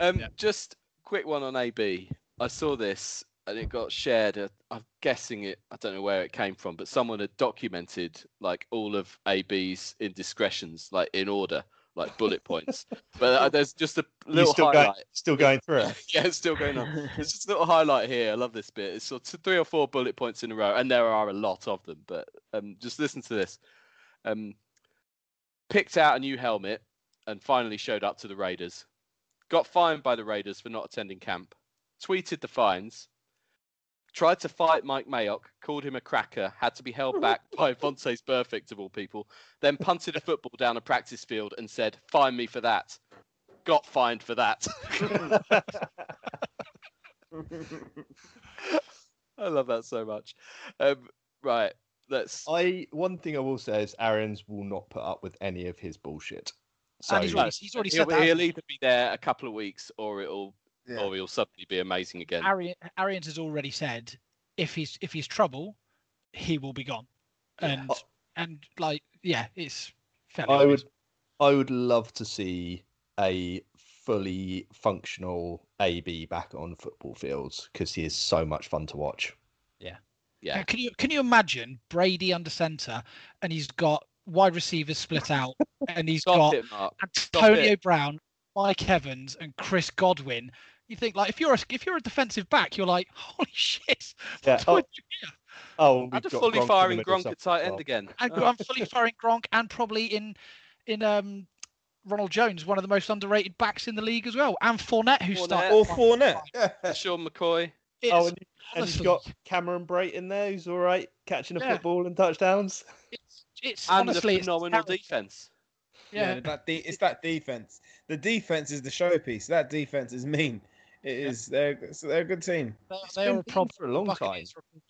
Um, Yeah. just quick one on AB. I saw this and it got shared. Uh, I'm guessing it. I don't know where it came from, but someone had documented like all of AB's indiscretions, like in order, like bullet points. But uh, there's just a little still highlight. going, still going through it. yeah, it's still going on. There's just a little highlight here. I love this bit. It's sort of three or four bullet points in a row, and there are a lot of them. But um, just listen to this. Um, picked out a new helmet and finally showed up to the Raiders. Got fined by the Raiders for not attending camp. Tweeted the fines. Tried to fight Mike Mayock, called him a cracker, had to be held back by Vontaze Burfict of all people. Then punted a football down a practice field and said, "Fine me for that." Got fined for that. I love that so much. Um, right, let's. I one thing I will say is Arians will not put up with any of his bullshit. So and he's already, he's already he'll, that. he'll either be there a couple of weeks or it'll Yeah. or he'll suddenly be amazing again. Arian, Arians has already said if he's if he's trouble, he will be gone. And Oh. and like yeah, it's fairly I obvious. would I would love to see a fully functional AB back on football fields because he is so much fun to watch. Yeah, Uh, Can you can you imagine Brady under center and he's got wide receivers split out and he's stop got it, Antonio it. Brown, Mike Evans, and Chris Godwin. You think like if you're a if you're a defensive back, you're like, holy shit! Yeah. what do I Oh, do here? oh and a we've got fully Gronk firing Gronk at tight end well. again. And Oh, I'm fully firing Gronk and probably in in um Ronald Jones, one of the most underrated backs in the league as well, and Fournette, who Fournette. started. Or Fournette. Yeah. Sean McCoy. It's, Oh, and, and he's honestly, got Cameron Brate in there, who's all right catching a Yeah. football and touchdowns. it's, it's And honestly a phenomenal terrible. defense. Yeah, Yeah, that de- it's that defense. The defense is the showpiece. That defense is mean. It is. They're they're a good team. they, It's they been are a been problem for a long time. Buccaneers are a-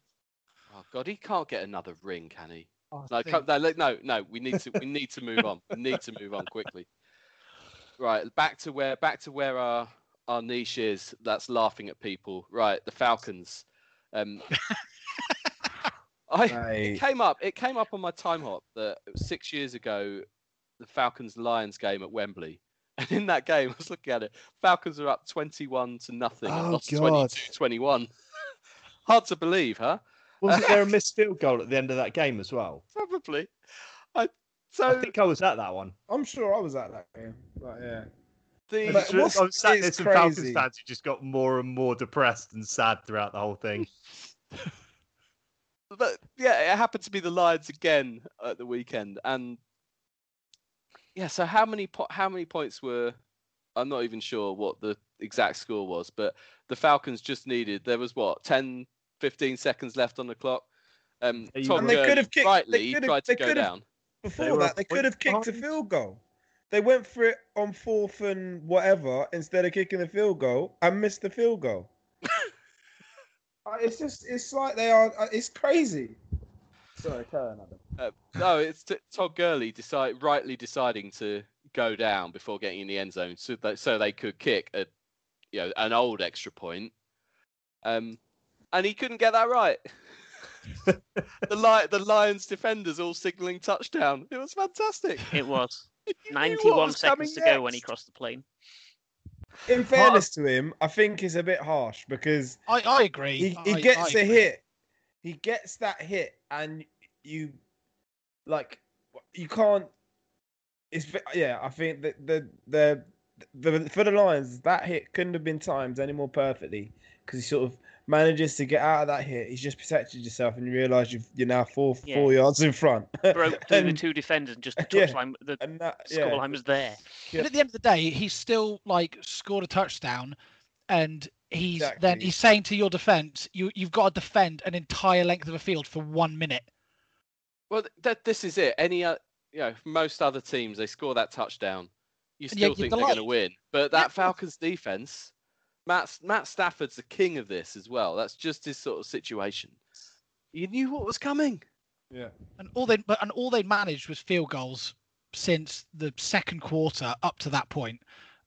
Oh God, he can't get another ring, can he? I No, come, no, no, no. We need to. We need to move on. We need to move on quickly. Right, back to where back to where our our niche is. That's laughing at people. Right, the Falcons. Um, I Right. it came up. It came up on my time hop that six years ago, the Falcons Lions game at Wembley. And in that game, I was looking at it. Falcons are up twenty-one to nothing Oh, lost God. 22-21. Hard to believe, huh? Wasn't there a missed field goal at the end of that game as well? Probably. I so I think I was at that one. I'm sure I was at that game. But yeah. the I But was, what's- I was sat it's near some Falcons fans who just got more and more depressed and sad throughout the whole thing. but yeah, it happened to be the Lions again at the weekend, and yeah. So how many po- how many points were? I'm not even sure what the exact score was, but the Falcons just needed. There was what 10, 15 seconds left on the clock. Um, Yeah, you Todd And they could have kicked- rightly they could have- tried to go down. Before that, they could have kicked a field goal. They went for it on fourth and whatever instead of kicking the field goal and missed the field goal. Uh, it's just, it's like they are. uh, It's crazy. Sorry, carry on, Adam. Uh, no, it's t- Todd Gurley decide rightly deciding to go down before getting in the end zone, so that so they could kick a you know an old extra point. Um, and he couldn't get that right. the li- the Lions defenders all signaling touchdown. It was fantastic. It was He knew what 91 was seconds to coming go when he crossed the plane. In fairness to him, I think it's a bit harsh because I, I agree. he, he I- gets I a agree. hit. He gets that hit, and you like you can't it's yeah. I think that the the the for the Lions that hit couldn't have been timed any more perfectly because he sort of manages to get out of that hit. He's just protected yourself, and you realise you've, you're now four Yeah. four yards in front. Broke through the two defenders and just the Yeah. touchline. The and that, yeah, scoreline was there. But at the end of the day, he's still like scored a touchdown, and he's then he's saying to your defense, you you've got to defend an entire length of a field for one minute. Well, that this is it. Any, uh, you know, most other teams they score that touchdown, you still you're think they're going to win. But that of course. Falcons defense, Matt Matt Stafford's the king of this as well. That's just his sort of situation. You knew what was coming. yeah. And all they but and all they managed was field goals since the second quarter up to that point,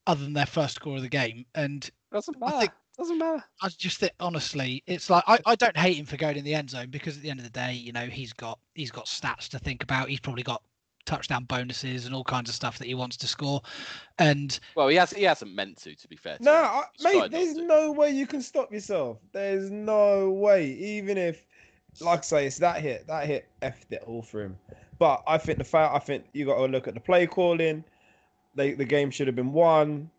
other than their first score of the game. And Doesn't I matter. think- Doesn't matter. I just think honestly, it's like I, I don't hate him for going in the end zone because at the end of the day, you know, he's got he's got stats to think about. He's probably got touchdown bonuses and all kinds of stuff that he wants to score. And Well, he has. He hasn't meant to. To be fair. to No, him. I, mate, there's to. no way you can stop yourself. There's no way. Even if, like I say, it's that hit, that hit effed it all for him. But I think the fact I think you got to look at the play calling. They, the game should have been won.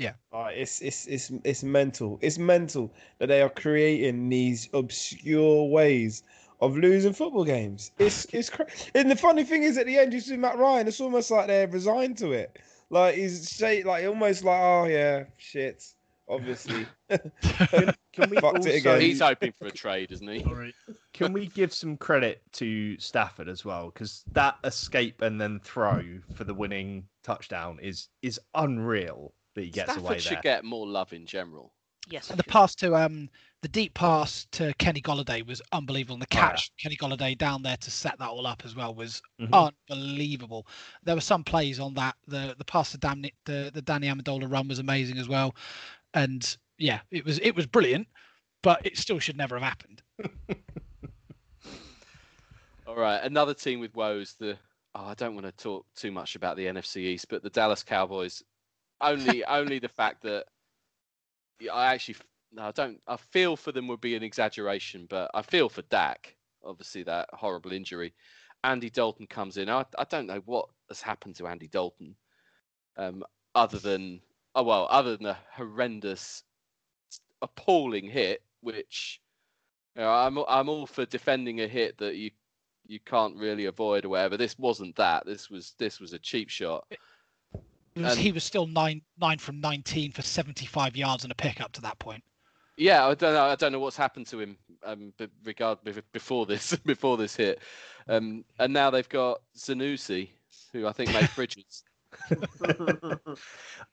Yeah. Uh, it's it's it's it's mental. It's mental that they are creating these obscure ways of losing football games. It's it's cra- and the funny thing is at the end you see Matt Ryan. It's almost like they're resigned to it. Like he's say like almost like oh yeah shit. Obviously. Can, can we Fucked also, it again. He's hoping for a trade, isn't he? can we give some credit to Stafford as well? Because that escape and then throw for the winning touchdown is is unreal that he gets Stafford away should get more love in general. Yes. And the should. pass to um the deep pass to Kenny Golladay was unbelievable. And the Oh, yeah. catch Kenny Golladay down there to set that all up as well was Mhm. unbelievable. There were some plays on that. The the pass to Danny the, the Danny Amendola run was amazing as well. And yeah, it was it was brilliant, but it still should never have happened. All right, another team with woes. The oh, I don't want to talk too much about the NFC East, but the Dallas Cowboys. Only, only the fact that I actually no, I don't. I feel for them would be an exaggeration, but I feel for Dak. Obviously, that horrible injury. Andy Dalton comes in. I, I don't know what has happened to Andy Dalton, um, other than oh well, other than a horrendous, appalling hit, which you know, I'm I'm all for defending a hit that you you can't really avoid or whatever. This wasn't that. This was this was a cheap shot. It was, And- he was still nine nine from nineteen for seventy five yards and a pick up to that point. Yeah, I don't know. I don't know what's happened to him. Um, be- regard before this before this hit, um, and now they've got Zanusi, who I think made Bridges.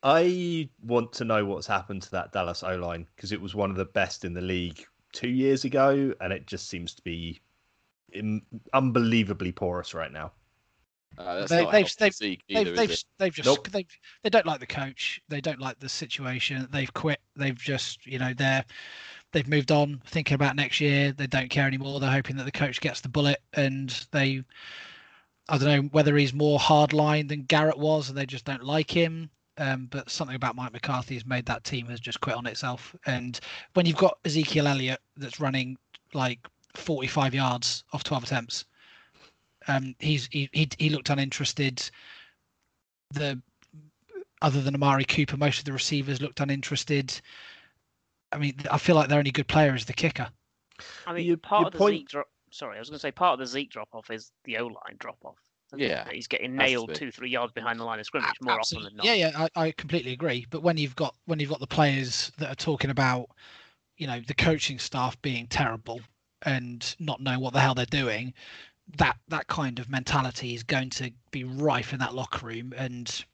I want to know what's happened to that Dallas O line because it was one of the best in the league two years ago, and it just seems to be im- unbelievably porous right now. Uh, that's They- not they've- they've- Zeke They've they've they've just Nope. they they don't like the coach. They don't like the situation. They've quit. They've just you know they're they've moved on, thinking about next year. They don't care anymore. They're hoping that the coach gets the bullet, and they I don't know whether he's more hardline than Garrett was, and they just don't like him. Um, but something about Mike McCarthy has made that team has just quit on itself. And when you've got Ezekiel Elliott that's running like 45 yards off 12 attempts, um, he's he, he he looked uninterested. The other than Amari Cooper, most of the receivers looked uninterested. I mean, I feel like their only good player is the kicker. I mean, Your- part your of the point- Zeke drop. Sorry, I was going to say part of the Zeke drop off is the O line drop off. Yeah, he's getting nailed two, three yards behind the line of scrimmage more absolutely. often than not. Yeah, yeah, I, I completely agree. But when you've got when you've got the players that are talking about, you know, the coaching staff being terrible and not knowing what the hell they're doing, that that kind of mentality is going to be rife in that locker room. And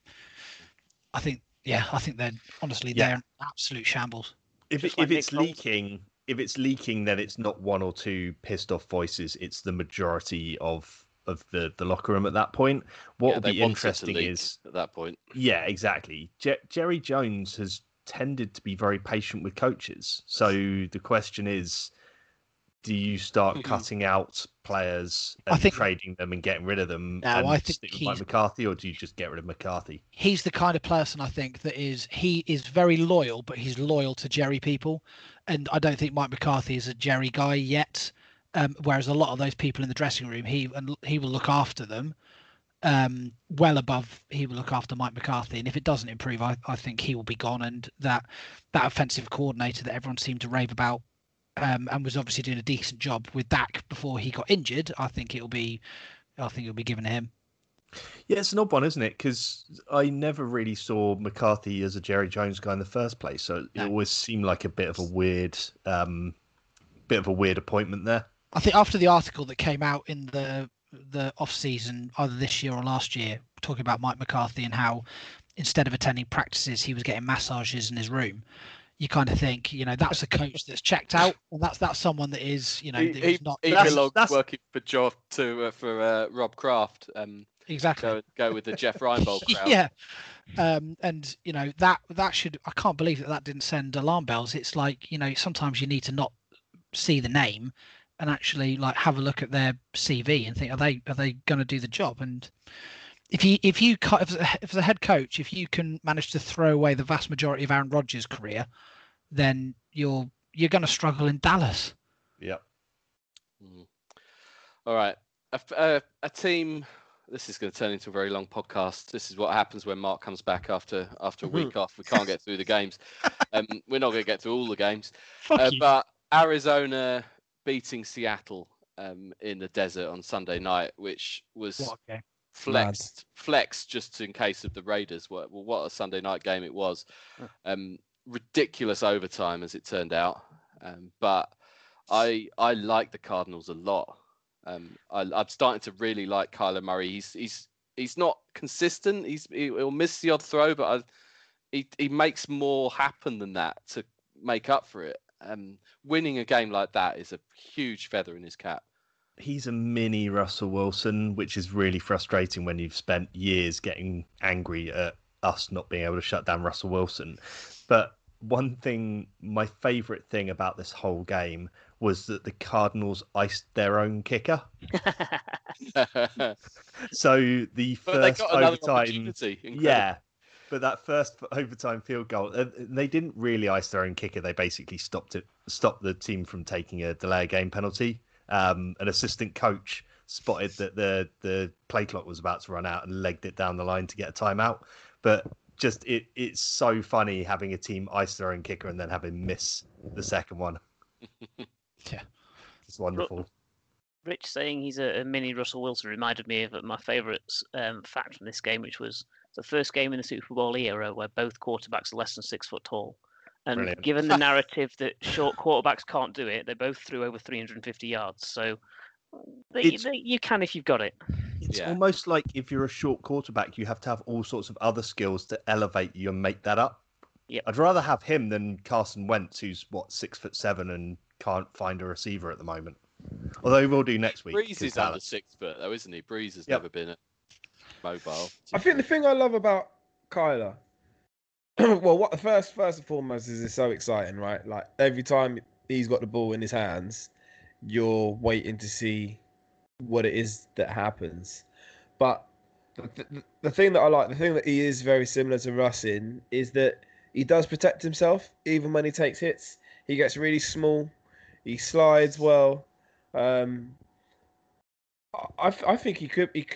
I think, yeah, I think they're honestly Yeah. they're absolute shambles. If, it, like if it's Nick Foles. leaking, if it's leaking, then it's not one or two pissed off voices. It's the majority of of the the locker room at that point. What Yeah, will be want it to interesting is at that point. Yeah, exactly. Je- Jerry Jones has tended to be very patient with coaches. So the question is, do you start cutting out players I and think- trading them and getting rid of them No, and I think stick with Mike McCarthy, or do you just get rid of McCarthy? he's the kind of person I think that is he is very loyal, but he's loyal to Jerry people, and I don't think Mike McCarthy is a Jerry guy yet. Um, whereas a lot of those people in the dressing room, he and he will look after them, um, well above he will look after Mike McCarthy. And if it doesn't improve, I, I think he will be gone. And that that offensive coordinator that everyone seemed to rave about um, and was obviously doing a decent job with Dak before he got injured, I think it'll be I think it'll be given to him. Yeah, it's an odd one, isn't it? Because I never really saw McCarthy as a Jerry Jones guy in the first place, so it always seemed like a bit of a weird, um, bit of a weird appointment there. I think after the article that came out in the the off season, either this year or last year, talking about Mike McCarthy and how instead of attending practices, he was getting massages in his room. You kind of think, you know, that's a coach that's checked out, and that's that's someone that is, you know, he, that he, not he That's- belonged that's- working for Job to uh, for uh, Rob Kraft. Um, exactly. go go with the Jeff Reinbold crowd. yeah um and you know that that should i can't believe that that didn't send alarm bells it's like you know sometimes you need to not see the name and actually like have a look at their cv and think are they are they going to do the job and if you if you ca- if, as a- if as a head coach if you can manage to throw away the vast majority of aaron rodgers career then you're you're going to struggle in dallas Yep. Mm. All right. A team. This is going to turn into a very long podcast. This is what happens when Mark comes back after after a week off. We can't get through the games. Um, we're not going to get through all the games. Fuck Uh, you. but Arizona beating Seattle um, in the desert on Sunday night, which was A game. flexed, flexed just in case of the Raiders. What well, what a Sunday night game it was. Um, ridiculous overtime as it turned out. Um, but I I like the Cardinals a lot. Um, I, I'm starting to really like Kyler Murray. He's he's he's not consistent. He's he, he'll miss the odd throw, but I, he he makes more happen than that to make up for it. Um, winning a game like that is a huge feather in his cap. He's a mini Russell Wilson, which is really frustrating when you've spent years getting angry at us not being able to shut down Russell Wilson. But one thing, my favourite thing about this whole game was that the Cardinals iced their own kicker. So the first overtime, yeah. But that first overtime field goal, uh, they didn't really ice their own kicker. They basically stopped it, stopped the team from taking a delay of game penalty. Um, an assistant coach spotted that the the play clock was about to run out and legged it down the line to get a timeout. But just it it's so funny having a team ice their own kicker and then having miss the second one. Yeah. it's wonderful. Rich saying he's a, a mini Russell Wilson reminded me of my favourite um, fact from this game, which was the first game in the Super Bowl era where both quarterbacks are less than six foot tall. And Brilliant. given the narrative that short quarterbacks can't do it, they both threw over 350 yards. So they, they, you can if you've got it. It's Yeah. almost like if you're a short quarterback, you have to have all sorts of other skills to elevate you and make that up. Yep. I'd rather have him than Carson Wentz, who's what six foot seven and can't find a receiver at the moment. Although he will do next week. Brees 'cause is under Dallas- six foot though, isn't he? Brees has Yep. never been a mobile. I think the thing I love about Kyler, well, what the first first and foremost is it's so exciting, right? Like every time he's got the ball in his hands, you're waiting to see what it is that happens. But the, the, the thing that I like, the thing that he is very similar to Russ in, is that he does protect himself even when he takes hits. He gets really small. He slides well. Um, I, I think he could. He,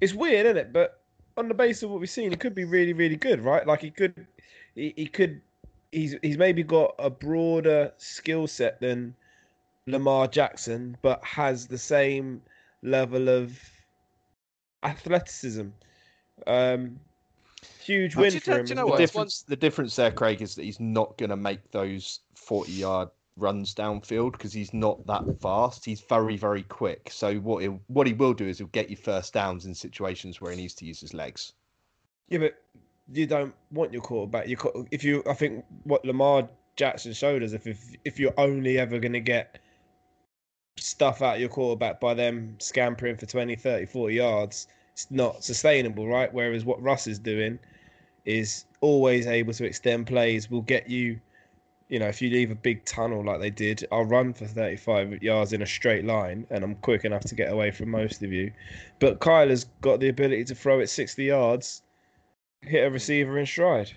it's weird, isn't it? But on the basis of what we've seen, he could be really, really good, right? Like he could, he, he could, he's he's maybe got a broader skill set than Lamar Jackson, but has the same level of athleticism. Um, huge win do you for him. do you know The what? difference, the difference there, Craig, is that he's not going to make those 40 yard runs downfield because he's not that fast. He's very, very quick. So what he, what he will do is he'll get you first downs in situations where he needs to use his legs. Yeah, but you don't want your quarterback. You if you, I think what Lamar Jackson showed us, if if, if you're only ever going to get stuff out your quarterback by them scampering for 20, 30, 40 yards, it's not sustainable, right? Whereas what Russ is doing is always able to extend plays, will get you, you know, if you leave a big tunnel like they did, I'll run for 35 yards in a straight line and I'm quick enough to get away from most of you. But Kyle has got the ability to throw it 60 yards hit a receiver in stride.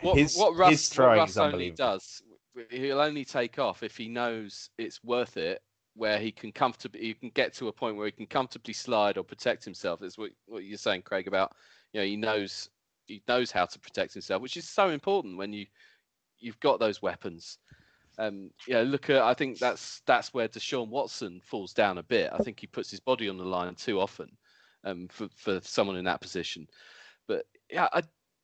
What, His- what his Russ, what throwing Russ is only does, he'll only take off if he knows it's worth it where he can comfortably he can get to a point where he can comfortably slide or protect himself. Is what what you're saying, Craig, about you know he knows he knows how to protect himself, which is so important when you you've got those weapons. Um, yeah, look at I think that's that's where Deshaun Watson falls down a bit. I think he puts his body on the line too often um, for for someone in that position. But yeah, I,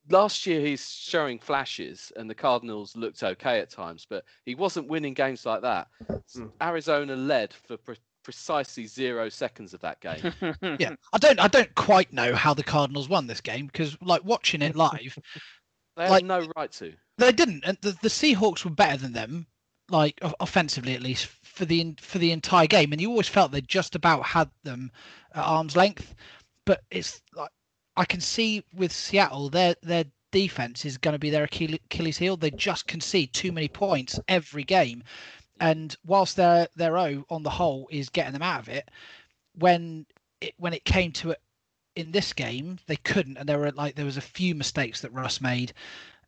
last year he's showing flashes, and the Cardinals looked okay at times, but he wasn't winning games like that. Mm. Arizona led for pre- precisely zero seconds of that game. Yeah, I don't I don't quite know how the Cardinals won this game because like watching it live, They had Like- no right to. They didn't. And the, the Seahawks were better than them, like offensively at least for the for the entire game, and you always felt they just about had them at arm's length. But it's like I can see with Seattle, their their defense is going to be their Achilles heel. They just concede too many points every game, and whilst their their O on the whole is getting them out of it, when it when it came to it in this game, they couldn't, and there were like there was a few mistakes that Russ made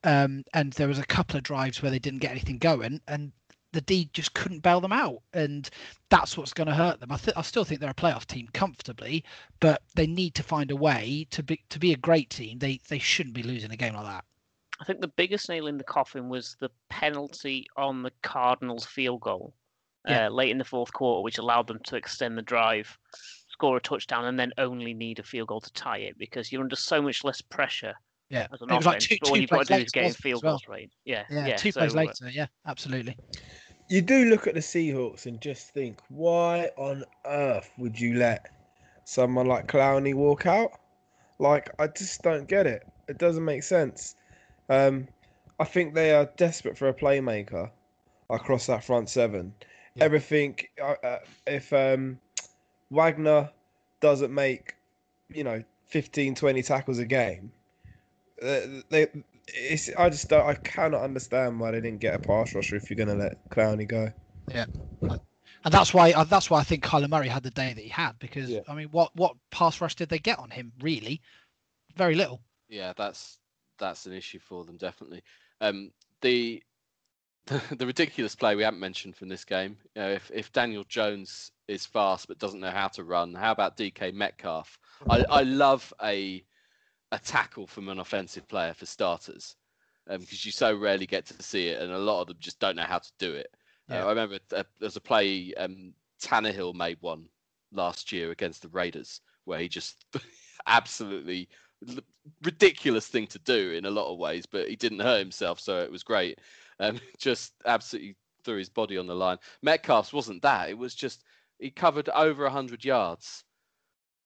um, and there was a couple of drives where they didn't get anything going, and the D just couldn't bail them out, and that's what's going to hurt them. I, th- I still think they're a playoff team comfortably, but they need to find a way to be to be a great team. They they shouldn't be losing a game like that. I think the biggest nail in the coffin was the penalty on the Cardinals' field goal Yeah. uh, late in the fourth quarter, which allowed them to extend the drive, score a touchdown, and then only need a field goal to tie it because you're under so much less pressure Yeah, as an It was like offense. two- but all two you've got to do plays is get later, wasn't field as well? goals right. Yeah, yeah, yeah. two so, plays uh, later. Yeah, absolutely. You do look at the Seahawks and just think, why on earth would you let someone like Clowney walk out? Like, I just don't get it. It doesn't make sense. Um, I think they are desperate for a playmaker across that front seven. Yeah. Everything, uh, uh, if um, Wagner doesn't make, you know, 15, 20 tackles a game, uh, they, it's, I just don't, I cannot understand why they didn't get a pass rusher if you're going to let Clowney go. Yeah, and that's why uh, that's why I think Kyler Murray had the day that he had because Yeah. I mean, what what pass rush did they get on him? Really, very little. Yeah, that's that's an issue for them definitely. Um, the the ridiculous play we haven't mentioned from this game. You know, if if Daniel Jones is fast but doesn't know how to run, how about DK Metcalf? I, I love a a tackle from an offensive player for starters, because you so rarely get to see it, and a lot of them just don't know how to do it. Uh, I remember uh, there's a play um, Tannehill made one last year against the Raiders where he just absolutely ridiculous thing to do in a lot of ways, but he didn't hurt himself, so it was great. Um, just absolutely threw his body on the line. Metcalf's wasn't that; it was just he covered over hundred yards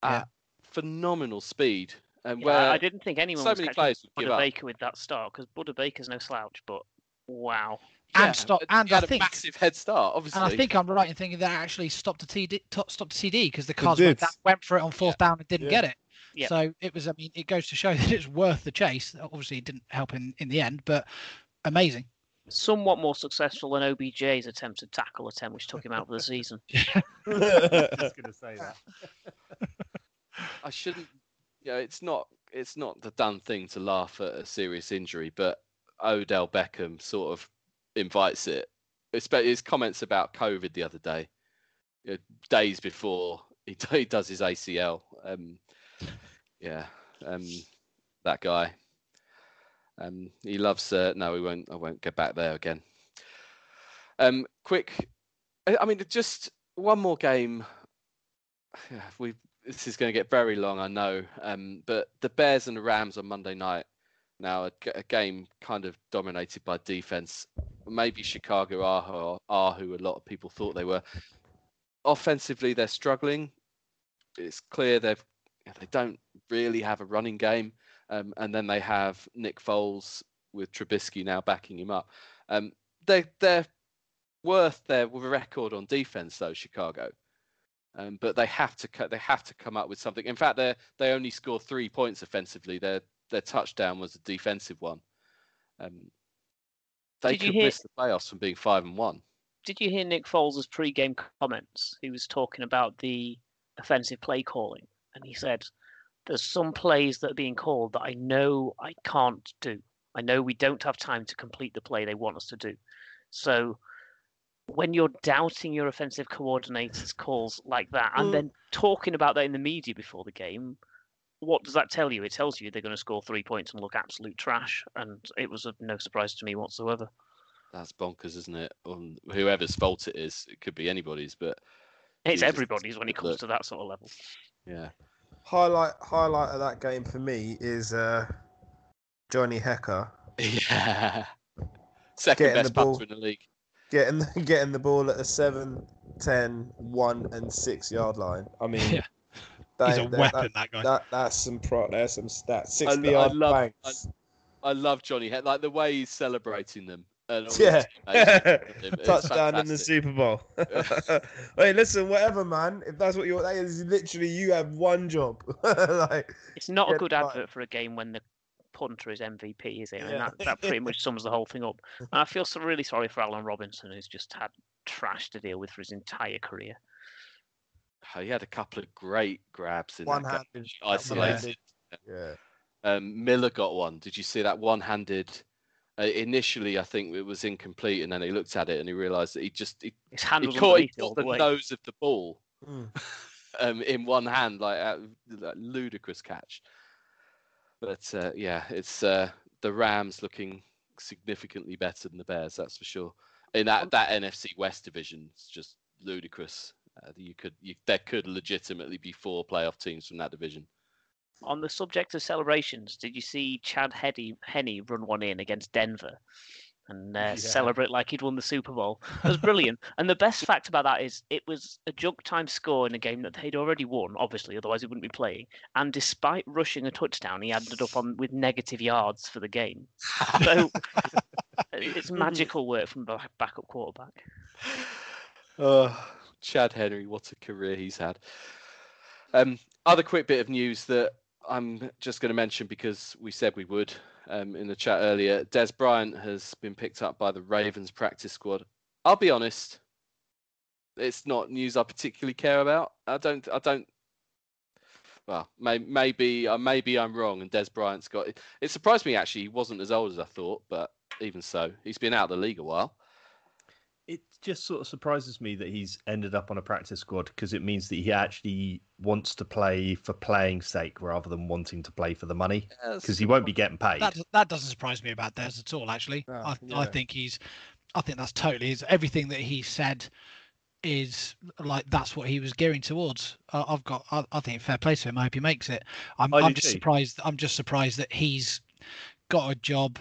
Yeah. at phenomenal speed, and Yeah, where I didn't think anyone so was many catching players would give Buda up. Baker with that start because Budda Baker's no slouch, but wow. And Yeah, stop- he and had I a think- massive head start. Obviously, And I think I'm right in thinking that actually stopped a TD, stopped a CD because the cars went, did. went for it on fourth down and didn't Yeah. get it. Yep. So it was. I mean, it goes to show that it's worth the chase. Obviously, it didn't help in in the end, but amazing. Somewhat more successful than OBJ's attempted tackle attempt, which took him out for the season. I was going to say that. I shouldn't. You know, it's not. It's not the done thing to laugh at a serious injury, but Odell Beckham sort of invites it. Espe- His comments about COVID the other day, you know, days before he, he does his ACL. Um, yeah, um, that guy. Um, he loves. Uh, no, we won't. I won't get back there again. Um, quick. I mean, just one more game. We this is going to get very long, I know. Um, but the Bears and the Rams on Monday night. Now a game kind of dominated by defense. Maybe Chicago are, are who a lot of people thought they were. Offensively, they're struggling. It's clear they've they don't really have a running game, um, and then they have Nick Foles with Trubisky now backing him up. Um, they they're worth their record on defense though, Chicago. Um, but they have to cut. They have to come up with something. In fact, they they only scored three points offensively. Their their touchdown was a defensive one. Um, they Did could hear- miss the playoffs from being five and one. Did you hear Nick Foles' pre-game comments? He was talking about the offensive play calling, and he said, "There's some plays that are being called that I know I can't do. I know we don't have time to complete the play they want us to do. So when you're doubting your offensive coordinator's calls like that, and Mm. then talking about that in the media before the game, what does that tell you? It tells you they're going to score three points and look absolute trash, and it was of no surprise to me whatsoever. That's bonkers, isn't it? On whoever's fault it is, it could be anybody's, but It's Jesus, everybody's when it comes look. to that sort of level. yeah. Highlight highlight of that game for me is uh, Johnny Hekker Yeah. Second Getting best the punter in the league. Getting getting the ball at the 7, 10, 1 and 6 yard line. I mean, Yeah. that- He's a that- weapon, That, that guy. that, that's some pro. that's some stats. I 60 I yard love- banks. I love Johnny Head, like the way he's celebrating them. and Yeah. his teammates with him, it's Touchdown in the. Super Bowl. hey, listen, whatever, man. If that's what you that is, literally you have one job. like, It's not a good fine. advert for a game when the punter is MVP, is it? I mean, Yeah. that, that pretty much sums the whole thing up. And I feel so really sorry for Allen Robinson, who's just had trash to deal with for his entire career. Oh, he had a couple of great grabs in one handed. Isolated. Yeah. Um, Miller got one. Did you see that one-handed? Uh, initially, I think it was incomplete, and then he looked at it and he realised that he just he, His hand he was caught, he it caught the the nose of the ball Mm. um, in one hand, like a like, ludicrous catch. But uh, yeah, it's uh, the Rams looking significantly better than the Bears, that's for sure. In that that NFC West division, it's just ludicrous. Uh, you could you, there could legitimately be four playoff teams from that division. On the subject of celebrations, did you see Chad Henne run one in against Denver and uh, Yeah. celebrate like he'd won the Super Bowl? It was brilliant. and the best fact about that is it was a junk time score in a game that they'd already won, obviously, otherwise he wouldn't be playing. And despite rushing a touchdown, he ended up on with negative yards for the game. So it's magical work from a backup quarterback. Oh, Chad Henne, what a career he's had. Um, other quick bit of news that I'm just going to mention because we said we would um, in the chat earlier. Dez Bryant has been picked up by the Ravens practice squad. I'll be honest, it's not news I particularly care about. I don't. I don't. Well, may, maybe uh, maybe I'm wrong, and Dez Bryant's got. It, it surprised me actually. He wasn't as old as I thought, but even so, he's been out of the league a while. It just sort of surprises me that he's ended up on a practice squad because it means that he actually wants to play for playing sake rather than wanting to play for the money because he won't be getting paid. That that doesn't surprise me about Dez at all. Actually, No, I, I think he's, I think that's totally is everything that he said is like that's what he was gearing towards. I, I've got, I, I think fair play to him. I hope he makes it. I'm, I do I'm just too. surprised. I'm just surprised that he's got a job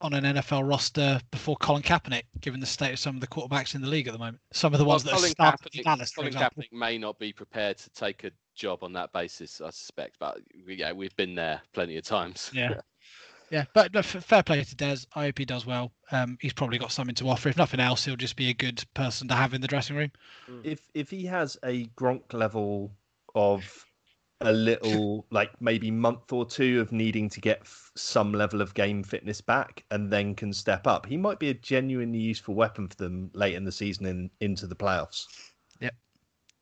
on an NFL roster before Colin Kaepernick, given the state of some of the quarterbacks in the league at the moment. Some of the ones that are Colin starting Kaepernick, Dallas, for Colin example. Kaepernick may not be prepared to take a job on that basis, I suspect. But yeah, we've been there plenty of times. Yeah. Yeah, but no, fair play to Dez. I hope he does well. Um, he's probably got something to offer. If nothing else, he'll just be a good person to have in the dressing room. if if he has a Gronk level of a little like maybe month or two of needing to get f- some level of game fitness back and then can step up, he might be a genuinely useful weapon for them late in the season and into the playoffs. Yep.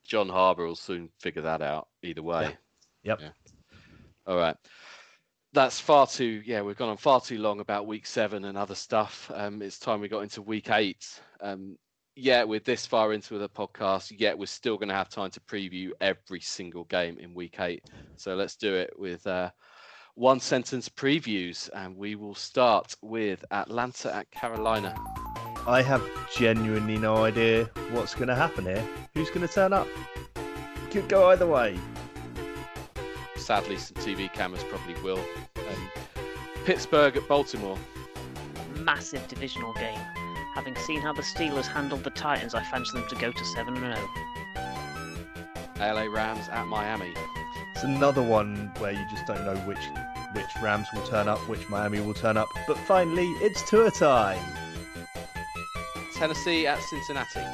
John Harbaugh will soon figure that out. Either way. Yep. Yeah. All right. That's far too. Yeah, we've gone on far too long about week seven and other stuff. Um, it's time we got into week eight. Um, yeah, we're this far into the podcast, yet we're still going to have time to preview every single game in week eight. So let's do it with uh, one sentence previews, and we will start with Atlanta at Carolina. I have genuinely no idea what's going to happen here. Who's going to turn up? Could go either way. Sadly, some TV cameras probably will. Um, Pittsburgh at Baltimore. Massive divisional game. Having seen how the Steelers handled the Titans, I fancy them to go to 7 0. LA Rams at Miami. It's another one where you just don't know which which Rams will turn up, which Miami will turn up. But finally, it's tour time. Tennessee at Cincinnati.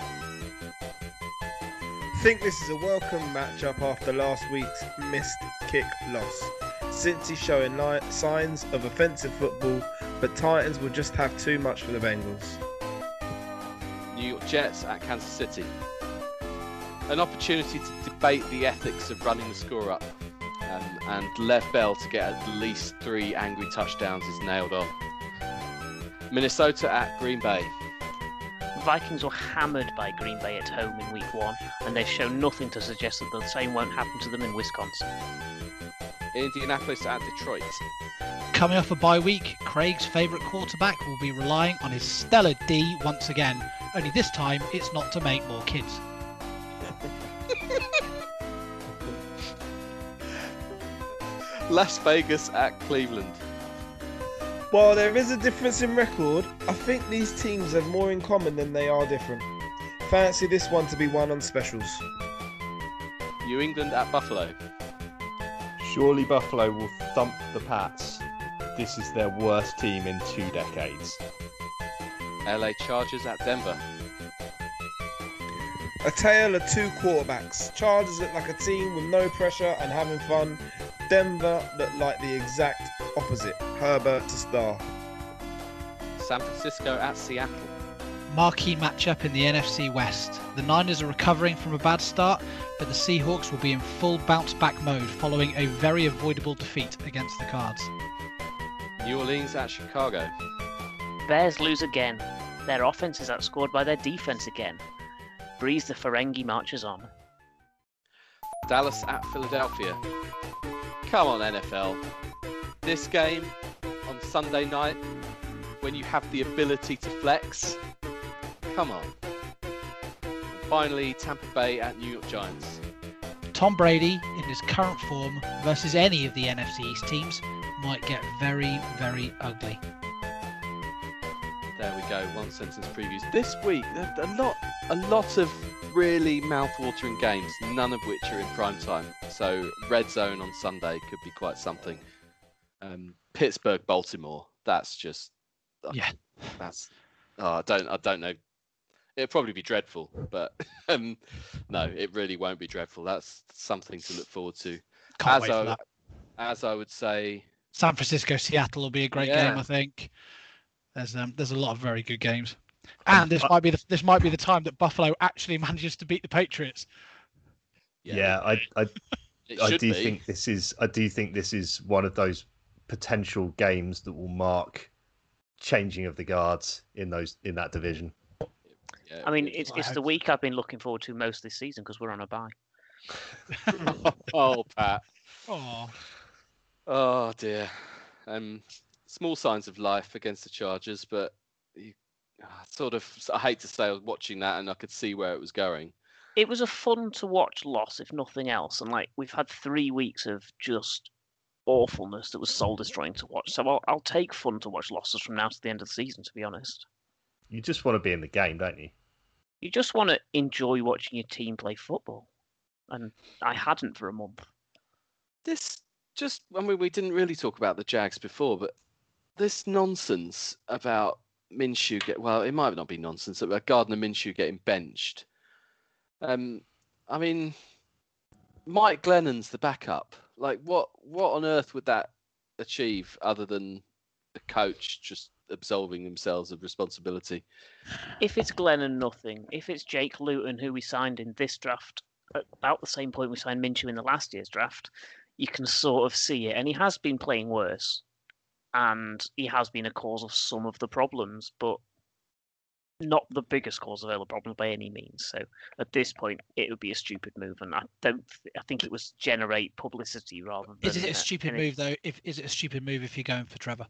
think this is a welcome matchup after last week's missed kick loss. Cincy showing li- signs of offensive football, but Titans will just have too much for the Bengals. New York Jets at Kansas City. An opportunity to debate the ethics of running the score up. Um, and Le'Veon Bell to get at least three angry touchdowns is nailed on. Minnesota at Green Bay. Vikings were hammered by Green Bay at home in week one, and they've shown nothing to suggest that the same won't happen to them in Wisconsin. Indianapolis at Detroit. Coming off a bye week, Craig's favourite quarterback will be relying on his stellar D once again. Only this time, it's not to make more kids. Las Vegas at Cleveland. While there is a difference in record, I think these teams have more in common than they are different. Fancy this one to be one on specials. New England at Buffalo. Surely Buffalo will thump the Pats. This is their worst team in two decades. LA Chargers at Denver. A tale of two quarterbacks. Chargers look like a team with no pressure and having fun. Denver look like the exact opposite. Herbert to star. San Francisco at Seattle. Marquee matchup in the NFC West. The Niners are recovering from a bad start, but the Seahawks will be in full bounce back mode following a very avoidable defeat against the Cards. New Orleans at Chicago. Bears lose again. Their offense is outscored by their defense again. Brees the Ferengi marches on. Dallas at Philadelphia. Come on, NFL. This game on Sunday night, when you have the ability to flex, come on. And finally, Tampa Bay at New York Giants. Tom Brady, in his current form versus any of the NFC East teams, might get very, very ugly. There we go. One sentence previews. This week, a lot, a lot of really mouth-watering games. None of which are in prime time. So red zone on Sunday could be quite something. Um, Pittsburgh, Baltimore. That's just. uh, Yeah. That's. Oh, I don't. I don't know. It'll probably be dreadful, but um, no, it really won't be dreadful. That's something to look forward to. Can't as wait for I, that. as I would say, San Francisco, Seattle will be a great Yeah. game, I think. There's um, there's a lot of very good games, and this might be the this might be the time that Buffalo actually manages to beat the Patriots. Yeah, I, I, I do be. think this is I do think this is one of those potential games that will mark changing of the guards in those in that division. Yeah, I mean, it's, it's the week I've been looking forward to most this season because we're on a bye. oh, Pat. Oh, Oh dear. Um, small signs of life against the Chargers, but you, ah, sort of. I hate to say I was watching that and I could see where it was going. It was a fun to watch loss, if nothing else. And like we've had three weeks of just awfulness that was soul destroying to watch. So I'll, I'll take fun to watch losses from now to the end of the season. To be honest, You just want to be in the game, don't you? you just want to enjoy watching your team play football, and I hadn't for a month. This just. I mean, we didn't really talk about the Jags before, but this nonsense about Minshew get well, it might not be nonsense about Gardner Minshew getting benched. Um, I mean, Mike Glennon's the backup. Like, what what on earth would that achieve other than the coach just absolving themselves of responsibility? If it's Glennon, nothing, if it's Jake Luton who we signed in this draft about the same point we signed Minshew in the last year's draft, you can sort of see it. And he has been playing worse, and he has been a cause of some of the problems, but not the biggest cause of all the problems by any means. So at this point, it would be a stupid move, and I don't. th- I think it was generate publicity rather than. is it uh, a stupid any- move though? If is it a stupid move if you're going for Trevor?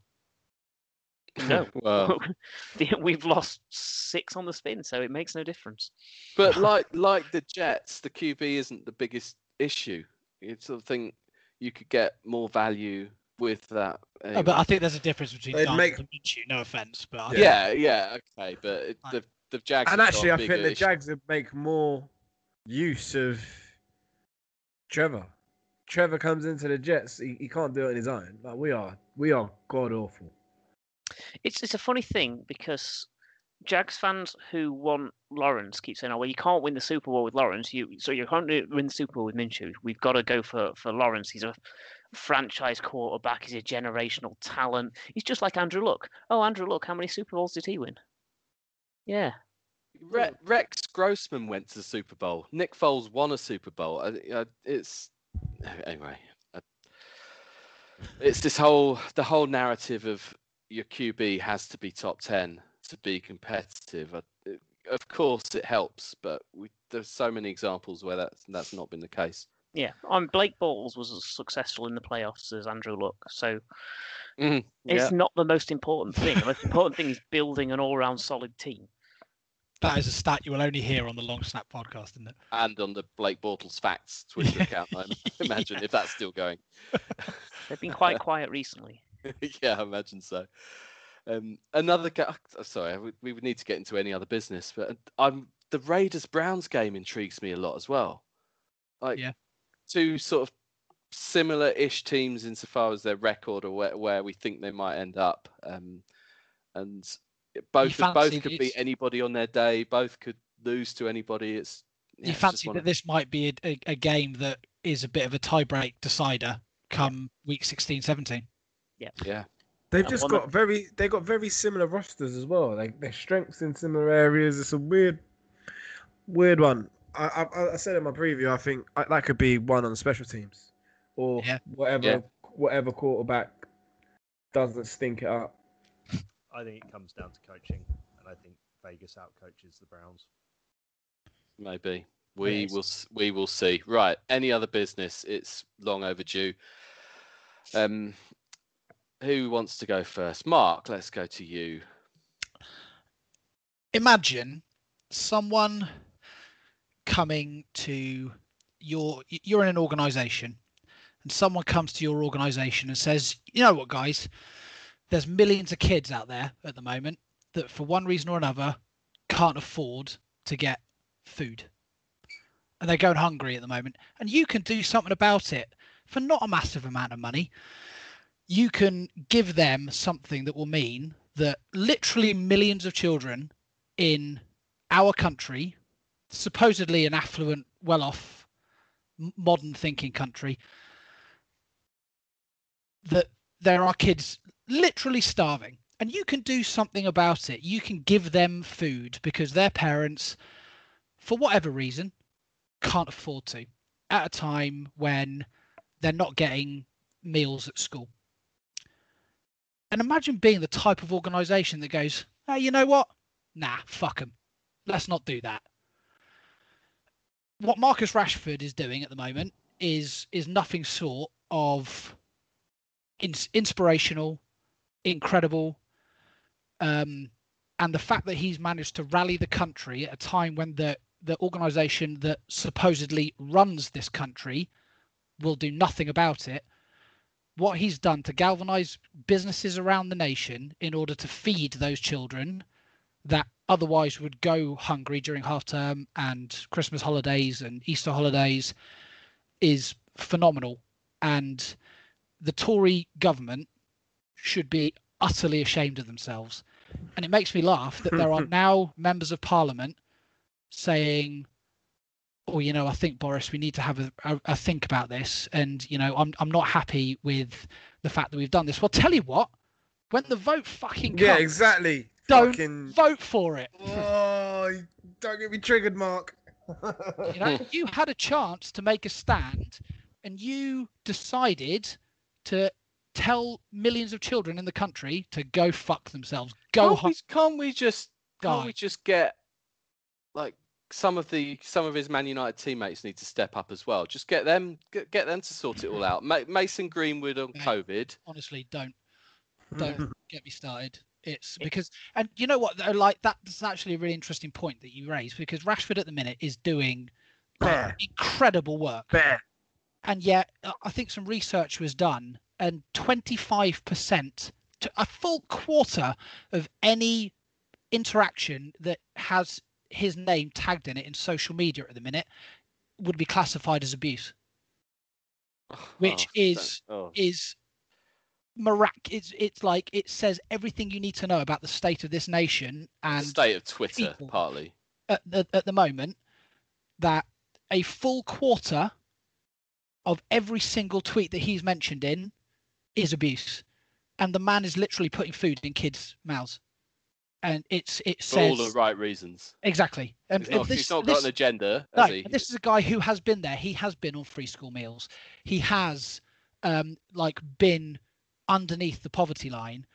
No. well, We've lost six on the spin, so it makes no difference. but like like the Jets, the QB isn't the biggest issue. You sort of think you could get more value with that. Oh, but um, I think there's a difference between They'd Darnold make- and Minshew. No offense, but I yeah, yeah, okay, but it, the the Jags. And actually, I think the issue. Jags would make more use of Trevor. Trevor comes into the Jets. He, he can't do it on his own. Like we are, we are god awful. It's it's a funny thing because Jags fans who want Lawrence keep saying, "Oh well, you can't win the Super Bowl with Lawrence. You so you can't do- win the Super Bowl with Minshew. We've got to go for for Lawrence. He's a franchise quarterback. He's a generational talent. He's just like Andrew Luck. Oh, Andrew Luck, how many Super Bowls did he win? Yeah, Re- Rex Grossman went to the Super Bowl. Nick Foles won a Super Bowl. It's anyway. It's this whole the whole narrative of your QB has to be top ten to be competitive. Of course it helps, but we, there's so many examples where that's that's not been the case. Yeah, um, Blake Bortles was as successful in the playoffs as Andrew Luck, so Mhm, it's not the most important thing. The most important thing is building an all-round solid team. That is a stat you will only hear on the Long Snap podcast, isn't it? And on the Blake Bortles Facts Twitter account, I imagine if that's still going. They've been quite quiet recently. yeah, I imagine so. Um, another guy. Sorry, we, we would need to get into any other business, but I'm the Raiders Browns game intrigues me a lot as well. Like Yeah. Two sort of similar-ish teams insofar as their record or where, where we think they might end up, um, and both both could that beat anybody on their day. Both could lose to anybody. It's yeah, you fancy that of- this might be a, a, a game that is a bit of a tie-break decider come week 16, 17. yeah. Yeah they've just got of- very they got very similar rosters as well. Like their strengths in similar areas. It's a weird, weird one. I I, I said in my preview. I think I, that could be one on special teams, or Yeah. whatever Yeah. whatever quarterback doesn't stink it up. I think it comes down to coaching, and I think Vegas outcoaches the Browns. Maybe we Yes. will. We will see. Right. Any other business? It's long overdue. Um, who wants to go first? Mark. Let's go to you. Imagine someone coming to your you're in an organization and someone comes to your organization and says, "You know what, guys? There's millions of kids out there at the moment that for one reason or another can't afford to get food. And they're going hungry at the moment. And you can do something about it for not a massive amount of money. You can give them something that will mean that literally millions of children in our country, supposedly an affluent, well off, modern thinking country, that there are kids literally starving. And you can do something about it. You can give them food because their parents, for whatever reason, can't afford to at a time when they're not getting meals at school. And imagine being the type of organization that goes, hey, you know what? Nah, fuck them. Let's not do that. What Marcus Rashford is doing at the moment is is nothing short of ins- inspirational, incredible, um, and the fact that he's managed to rally the country at a time when the the organization that supposedly runs this country will do nothing about it what he's done to galvanize businesses around the nation in order to feed those children that otherwise would go hungry during half term and christmas holidays and easter holidays is phenomenal. And the tory government should be utterly ashamed of themselves. And it makes me laugh that there are now members of parliament saying oh you know i think boris we need to have a, a, a think about this. And you know I'm, I'm not happy with the fact that we've done this. Well tell you what when the vote fucking comes Yeah, exactly. Don't Fucking... vote for it Oh, don't get me triggered, Mark. you know you had a chance to make a stand and you decided to tell millions of children in the country to go fuck themselves go can't, home we, can't we just can't die. we just get like some of the some of his Man United teammates need to step up as well. Just get them get, get them to sort it all out. Ma- Mason Greenwood on Mate. COVID. honestly don't don't get me started it's because and you know what though, like that's actually a really interesting point that you raised because rashford at the minute is doing Bear, incredible work bear. and yet uh, I think some research was done, and 25% to a full quarter of any interaction that has his name tagged in it in social media at the minute would be classified as abuse. Which Oh, is- oh, Is mirac it's it's like it says everything you need to know about the state of this nation and the and state of Twitter, partly. at the, at the moment that a full quarter of every single tweet that he's mentioned in is abuse and the man is literally putting food in kids mouths and it's it For all the right reasons. exactly and He's not, this, he's not this- got an agenda, no, this is a guy who has been there. He has been on free school meals. He has um like been underneath the poverty line.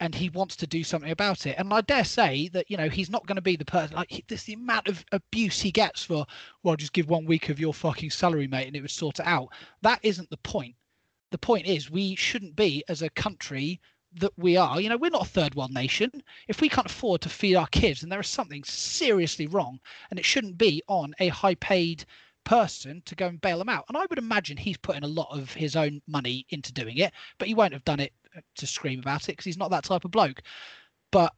and he wants to do something about it. And I dare say that you know he's not going to be the person like this. The amount of abuse he gets for well, just give one week of your fucking salary, mate, and it would sort it out. That isn't the point. The point is we shouldn't be as a country that we are. You know, we're not a third world nation. If we can't afford to feed our kids, then there is something seriously wrong, and it shouldn't be on a high paid person to go and bail them out. And I would imagine he's putting a lot of his own money into doing it, but he won't have done it uh, to scream about it because he's not that type of bloke. But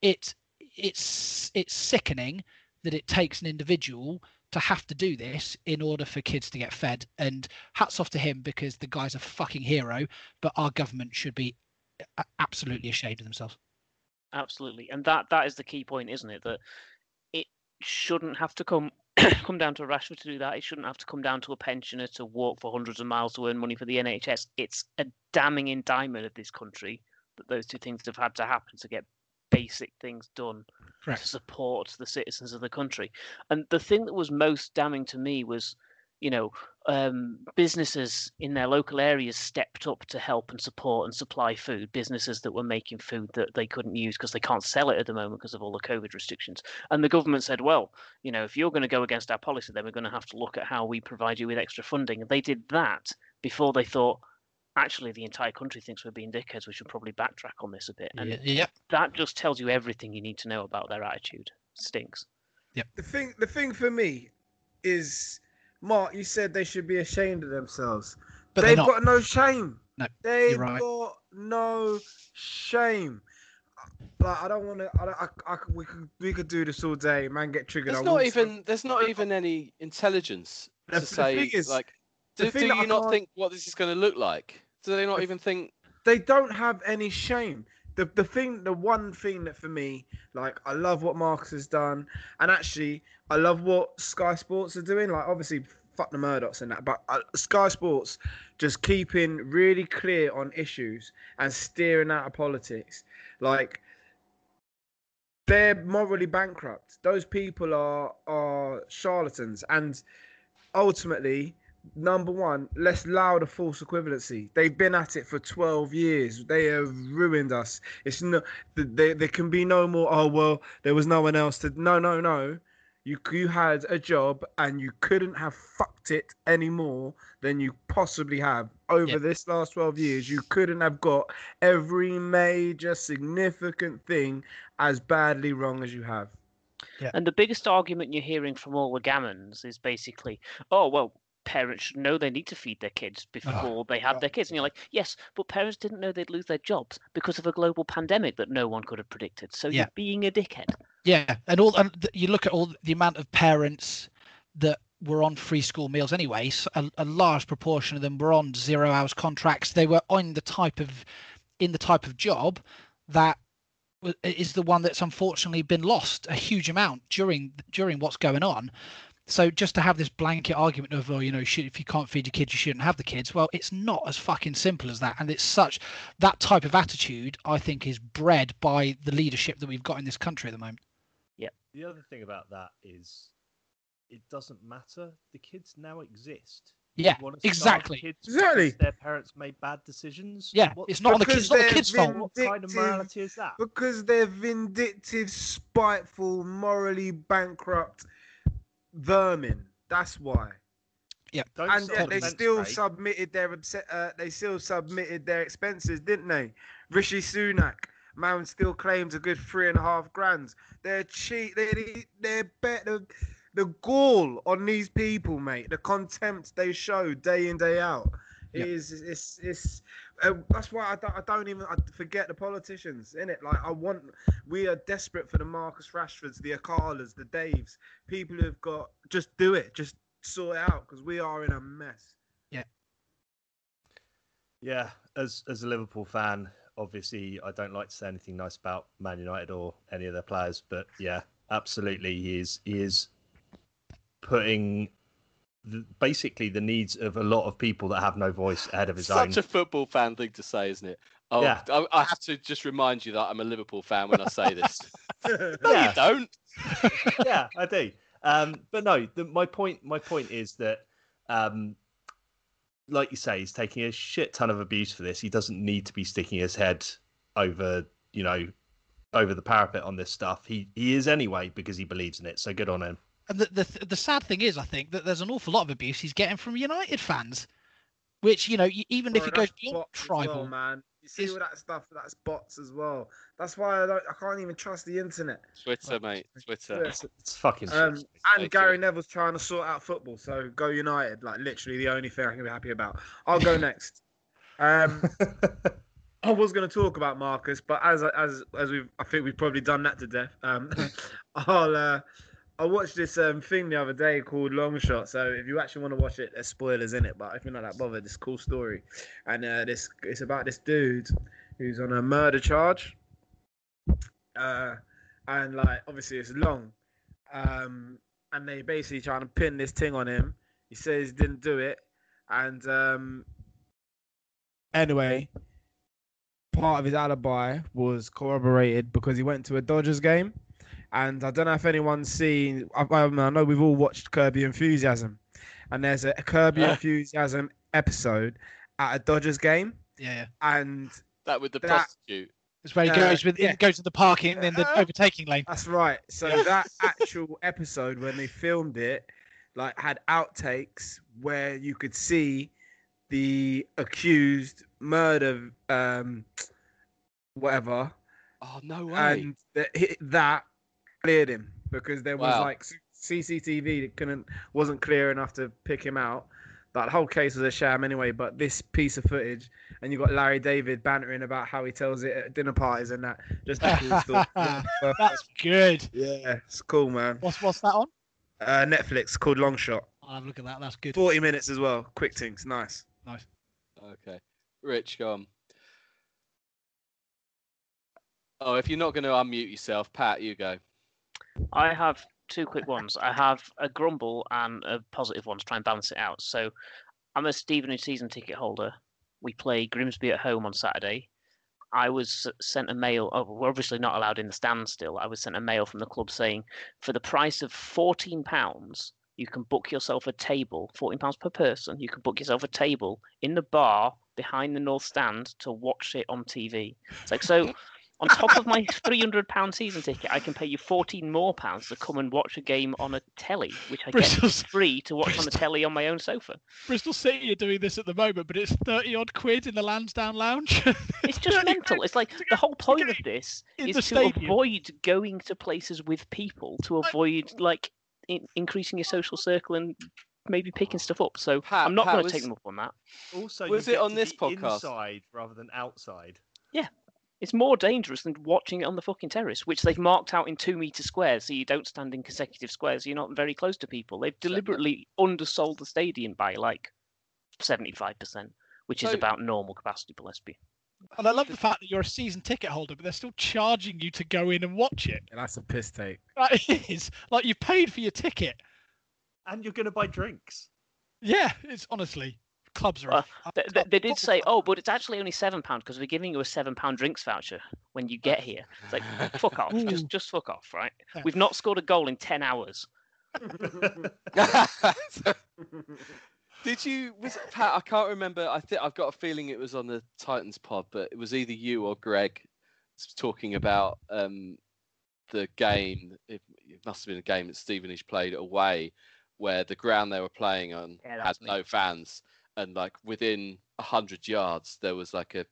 it it's it's sickening that it takes an individual to have to do this in order for kids to get fed. And hats off to him because the guy's a fucking hero. But our government should be absolutely ashamed of themselves. Absolutely, and that that is the key point, isn't it? That shouldn't have to come come down to Rashford to do that. It shouldn't have to come down to a pensioner to walk for hundreds of miles to earn money for the NHS. It's a damning indictment of this country that those two things have had to happen to get basic things done to support the citizens of the country. And the thing that was most damning to me was, you know, um, businesses in their local areas stepped up to help and support and supply food. Businesses that were making food that they couldn't use because they can't sell it at the moment because of all the COVID restrictions. And the government said, well, you know, if you're going to go against our policy, then we're going to have to look at how we provide you with extra funding. And they did that before they thought, actually, the entire country thinks we're being dickheads. We should probably backtrack on this a bit. And Yeah, yeah. that just tells you everything you need to know about their attitude. Stinks. Yeah. The thing, the thing for me is, Mark. You said they should be ashamed of themselves. But they're They've got no shame. No, They've right. got no shame. Like I don't want to. I, I, I, could- we could we could do this all day. Man, get triggered. There's not want even there's not even any intelligence The- to the say thing is- like. the Do, thing do you not can't- think what this is going to look like? Do they not The- even think? they don't have any shame. The the thing, the one thing that for me, like I love what Marcus has done, and actually I love what Sky Sports are doing. Like obviously, fuck the Murdochs and that, but uh, Sky Sports just keeping really clear on issues and steering out of politics. Like they're morally bankrupt. Those people are are charlatans, and ultimately number one, let's allow the false equivalency. They've been at it for 12 years. They have ruined us. It's no, there, there can be no more. Oh well, there was no one else to. No, no, no. You you had a job and you couldn't have fucked it any more than you possibly have over Yeah. this last 12 years. You couldn't have got every major significant thing as badly wrong as you have. And the biggest argument you're hearing from all the gammons is basically, oh, well, parents should know they need to feed their kids ah, before they have their kids. And you're like, yes, but parents didn't know they'd lose their jobs because of a global pandemic that no one could have predicted. So Yeah. you're being a dickhead. Yeah, and all and you look at all the amount of parents that were on free school meals anyway. So a, a large proportion of them were on zero hours contracts. They were on the type of in the type of job that is the one that's unfortunately been lost a huge amount during during what's going on. So just to have this blanket argument of, oh, you know, should, if you can't feed your kids, you shouldn't have the kids. Well, it's not as fucking simple as that, and it's such that type of attitude. I think is bred by the leadership that we've got in this country at the moment. Yeah. The other thing about that is it doesn't matter. The kids now exist. Yeah, exactly. Kids Exactly. Their parents made bad decisions. Yeah, What, it's not on the kids. Not the kids' fault. what kind of morality is that? Because they're vindictive, spiteful, morally bankrupt vermin. That's why. Don't and start yet they still trade. submitted their obse- uh, they still submitted their expenses, didn't they? Rishi Sunak, man, still claims a good three and a half grand. They're cheap. They they're better. The gall on these people, mate. The contempt they show day in day out Yep. is it's it's. Uh, that's why I don't, I don't even I forget the politicians in it. Like I want, we are desperate for the Marcus Rashfords, the Akalas, the Daves, people who've got just do it, just sort it out because we are in a mess. Yeah, Yeah, as as a Liverpool fan, obviously I don't like to say anything nice about Man United or any of their players, but yeah, absolutely, he is he is putting the, basically the needs of a lot of people that have no voice ahead of his Such own. Such a football fan thing to say, isn't it? Oh, Yeah. I, I have to just remind you that I'm a Liverpool fan when I say this. no, Yeah. you don't. yeah, I do. Um, but no, the, my point my point is that, um, like you say, he's taking a shit ton of abuse for this. He doesn't need to be sticking his head over you know, over the parapet on this stuff. He he is anyway because he believes in it. So good on him. And the, the the sad thing is, I think that there's an awful lot of abuse he's getting from United fans, which you know, y- even if Bro, it goes beyond bots tribal, well, man. You see all that stuff, that's bots as well. That's why I don't I can't even trust the internet. Twitter, mate. Twitter. Yes. It's fucking. Um, Thank and you. Gary Neville's trying to sort out football, so go United. Like literally the only thing I can be happy about. I'll go next. Um, I was going to talk about Marcus, but as as as we've, I think we've probably done that to death. Um, I'll uh, I watched this um thing the other day called Long Shot. So if you actually want to watch it, there's spoilers in it. But if you're not that bothered, it's a cool story, and uh, this it's about this dude who's on a murder charge. Uh, and like obviously it's long, um, and they basically trying to pin this thing on him. He says he didn't do it, and um, anyway, part of his alibi was corroborated because he went to a Dodgers game, and I don't know if anyone's seen. I, I I know we've all watched Curb Your Enthusiasm, and there's a Kirby Yeah. Enthusiasm episode at a Dodgers game, yeah, yeah. and That with the That- prostitute. It's where he Uh, goes with yeah. goes to the parking and then the Uh, overtaking lane. That's right. So Yeah. that actual episode when they filmed it, like had outtakes where you could see the accused murder, um, whatever, Oh no way. and that that cleared him because there was Wow. like CCTV that couldn't wasn't clear enough to pick him out. That whole case was a sham anyway. But this piece of footage, and you got Larry David bantering about how he tells it at dinner parties and that. Just cool That's good. yeah, it's cool, man. What's what's that on? Uh, Netflix called Long Shot. I'll have a look at that. That's good. 40 minutes as well. Quick things. Nice. Nice. Okay. Rich, go on. Oh, if you're not going to unmute yourself, Pat, you go. I have two quick ones. I have a grumble and a positive one to try and balance it out. So I'm a Stevenage season ticket holder. We play Grimsby at home on Saturday. I was sent a mail. Oh, we're obviously not allowed in the stand still. I was sent a mail from the club saying, for the price of fourteen pounds, you can book yourself a table. Fourteen pounds per person. You can book yourself a table in the bar behind the north stand to watch it on TV. It's like so. On top of my three hundred pound season ticket, I can pay you fourteen more pounds to come and watch a game on a telly, which I get Bristol's free to watch on the telly on my own sofa. Bristol City are doing this at the moment, but it's thirty odd quid in the Lansdowne Lounge. It's just mental. It's like the whole point of this in is to stadium. avoid going to places with people, to I- avoid like in- increasing your social circle and maybe picking stuff up. So Pat- I'm not going to take them up on that. Also, Was you it get on to this be podcast? Inside rather than outside. It's more dangerous than watching it on the fucking terrace, which they've marked out in two meter squares, so you don't stand in consecutive squares. So you're not very close to people. They've deliberately undersold the stadium by like seventy-five percent, which is about normal capacity for Lesby. and I love the fact that you're a season ticket holder, but they're still charging you to go in and watch it. Yeah, that's a piss take. That is like you paid for your ticket. And you're going to buy drinks. Yeah, it's honestly clubs are. Well, a- They, they, they did say, "Oh, but it's actually only seven pound because we're giving you a seven pound drinks voucher when you get here." It's like, fuck off, just just fuck off, right? Yeah. We've not scored a goal in ten hours. Did you was it Pat? I can't remember. I think I've got a feeling it was on the Titans pod, but it was either you or Greg talking about um, the game. It, it must have been a game that Stevenage played away, where the ground they were playing on Yeah, had me. no fans, and like within a hundred yards there was like a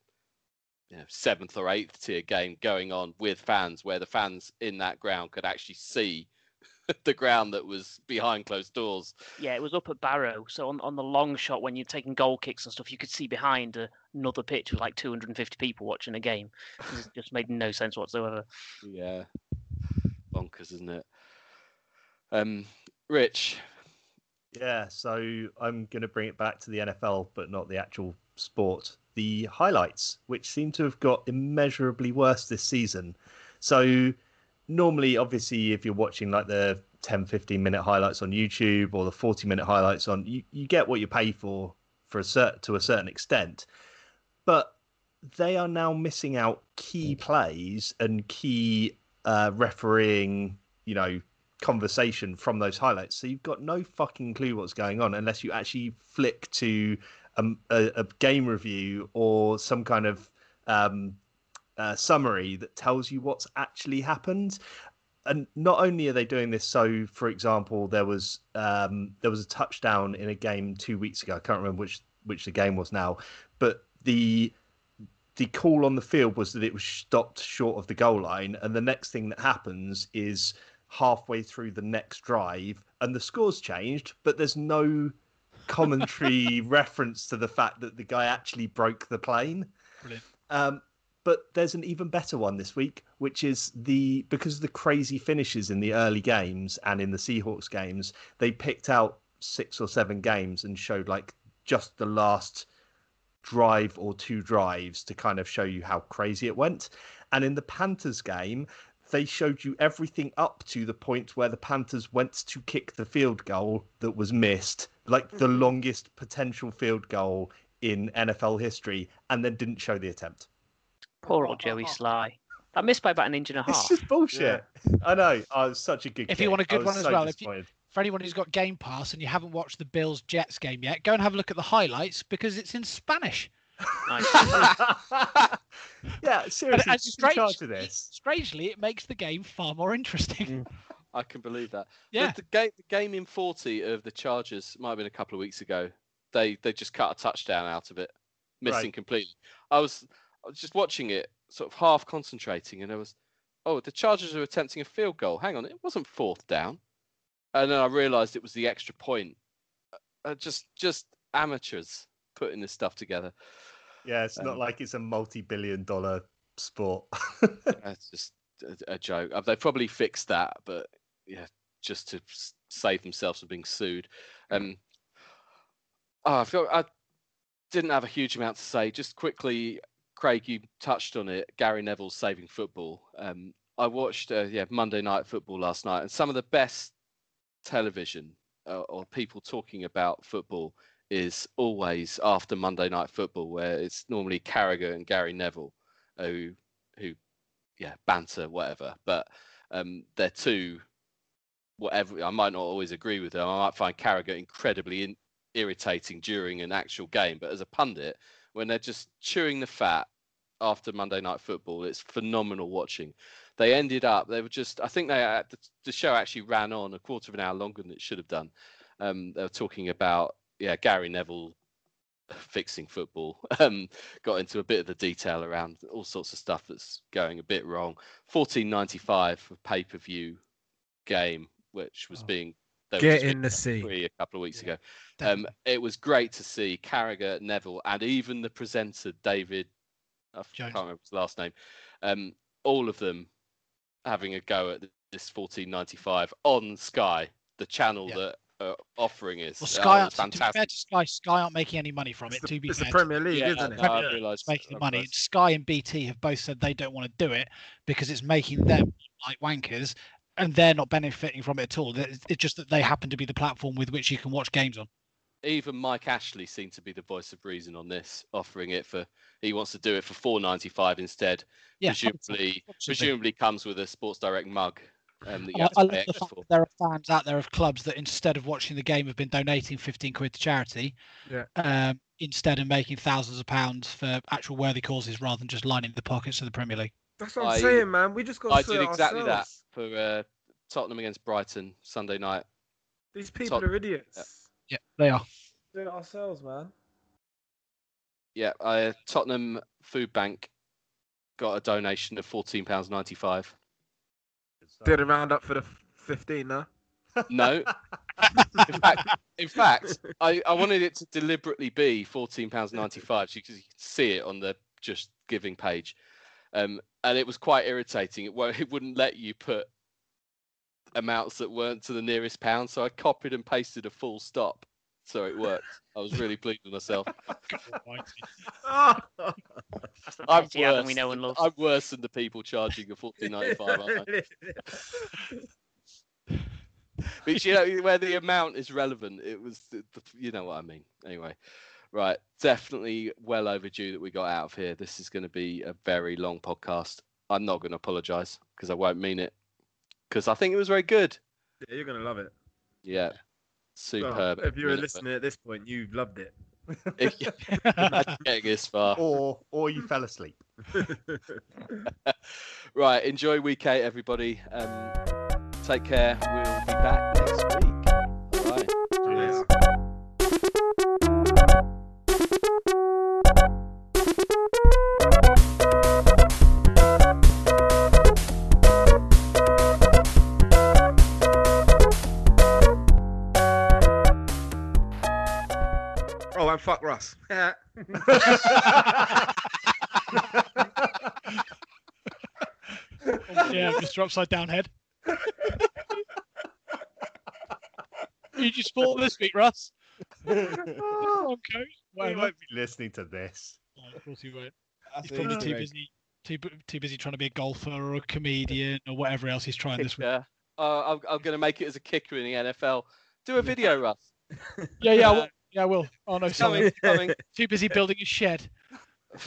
you know, seventh or eighth tier game going on with fans, where the fans in that ground could actually see the ground that was behind closed doors. Yeah, it was up at Barrow. So on, on the long shot, when you're taking goal kicks and stuff, you could see behind another pitch with like 250 people watching a game. It just made no sense whatsoever. Yeah, bonkers, isn't it? Um, Rich, Yeah, so I'm going to bring it back to the NFL, but not the actual sport. The highlights, which seem to have got immeasurably worse this season. So, normally, obviously, if you're watching like the 10, 15 minute highlights on YouTube or the 40 minute highlights on, you, you get what you pay for for a cert, to a certain extent. But they are now missing out key plays and key uh, refereeing, you know, conversation from those highlights. So you've got no fucking clue what's going on unless you actually flick to um, a, a game review or some kind of um, uh, summary that tells you what's actually happened. And not only are they doing this, so for example, there was um, there was a touchdown in a game two weeks ago. I can't remember which which the game was now, but the the call on the field was that it was stopped short of the goal line, and the next thing that happens is halfway through the next drive, and the score's changed, but there's no commentary reference to the fact that the guy actually broke the plane. Brilliant. Um, but there's an even better one this week, which is the because of the crazy finishes in the early games and in the Seahawks games, they picked out six or seven games and showed like just the last drive or two drives to kind of show you how crazy it went. And in the Panthers game, they showed you everything up to the point where the Panthers went to kick the field goal that was missed, like the mm-hmm. longest potential field goal in NFL history, and then didn't show the attempt. Poor old Joey Slye. That missed by about an inch and a It's half. just bullshit. I know. Oh, it's such a good. If you want a good one as so well, if you- For anyone who's got Game Pass and you haven't watched the Bills Jets game yet, go and have a look at the highlights because it's in Spanish. Nice. yeah, seriously, and just in charge strangely, of this. strangely, it makes the game far more interesting. I can believe that. Yeah. But the game, the game in 40 of the Chargers might have been a couple of weeks ago. They they just cut a touchdown out of it, missing Right. completely. I was I was just watching it, sort of half concentrating, and I was, oh, the Chargers are attempting a field goal. Hang on, it wasn't fourth down, and then I realised it was the extra point. Uh, just just amateurs putting this stuff together. Yeah, it's not Um, like it's a multi-billion-dollar sport. That's just a, a joke. Uh, They probably fixed that, but yeah, just to save themselves from being sued. Um, oh, I feel I didn't have a huge amount to say. Just quickly, Craig, you touched on it. Gary Neville's saving football. Um, I watched uh, yeah Monday Night Football last night, and some of the best television uh, or people talking about football is always after Monday Night Football, where it's normally Carragher and Gary Neville who who yeah banter whatever. But um they're two whatever i might not always agree with them. I might find carragher incredibly in, irritating during an actual game but as a pundit when they're just chewing the fat after monday night football it's phenomenal watching. They ended up they were just i think they the, the show actually ran on a quarter of an hour longer than it should have done. Um they were talking about yeah gary neville fixing football. Um, got into a bit of the detail around all sorts of stuff that's going a bit wrong. 1495 for pay per view game, which was Oh. being Get being in the sea. a couple of weeks ago. Um, it was great to see Carragher, Neville, and even the presenter David. I Jones. can't remember his last name. Um, all of them having a go at this 1495 on Sky, the channel Yeah. that uh, offering is. well, Sky, aren't, to be fair fantastic. to Sky, Sky aren't making any money from It's it. the, to be it's the Premier League, Yeah, isn't it? no, I Premier realised. it's making the money. realised. Sky and BT have both said they don't want to do it because it's making them like wankers, and they're not benefiting from it at all. It's it's just that they happen to be the platform with which you can watch games on. even Mike Ashley seemed to be the voice of reason on this, offering it for he wants to do it for four ninety five instead. Yeah, presumably, absolutely. presumably comes with a Sports Direct mug um, that you I, have I to love pay the fact for. that there are fans out there of clubs that instead of watching the game have been donating 15 quid to charity Yeah. um, instead of making thousands of pounds for actual worthy causes rather than just lining the pockets of the Premier League. That's what I'm I- saying, man. We just got to I sort did it exactly that for uh, Tottenham against Brighton Sunday night. These people Tot- are idiots. Yeah, they are. Do it ourselves, man. Yeah, I, Tottenham Food Bank got a donation of fourteen pounds ninety five. Did a round up for the 15, no? No, in fact, in fact, I, I wanted it to deliberately be fourteen pounds ninety five because you can see it on the just giving page, um, and it was quite irritating. It won't, it wouldn't let you put amounts that weren't to the nearest pound, so I copied and pasted a full stop, so it worked. I was really pleased with myself. That's the I'm petty Adam we worse. know and love. I'm worse than the people charging a fourteen ninety five. aren't I? But you know where the amount is relevant, it was the, the, you know what I mean. Anyway, right, definitely well overdue that we got out of here. This is going to be a very long podcast. I'm not going to apologise because I won't mean it because I think it was very good. yeah, you're gonna love it. Yeah, Well, superb. if you were minute, but- listening at this point, you loved it. Imagine getting this far. or or you fell asleep. Right, enjoy week eight, everybody. Um, take care. We'll be back next week. Fuck Russ. Yeah. yeah, Mr. Upside Down Head. Did you sport this week, Russ? Oh, okay. He Whatever. won't be listening to this. Oh, of course he won't. That's He's probably too busy, too, too busy trying to be a golfer or a comedian or whatever else he's trying this week. Yeah. Uh, I'm, I'm going to make it as a kicker in the NFL. Do a video, Russ. Yeah, yeah, I will. Yeah, I will. Oh no, It's coming. sorry. coming. Too busy building a shed.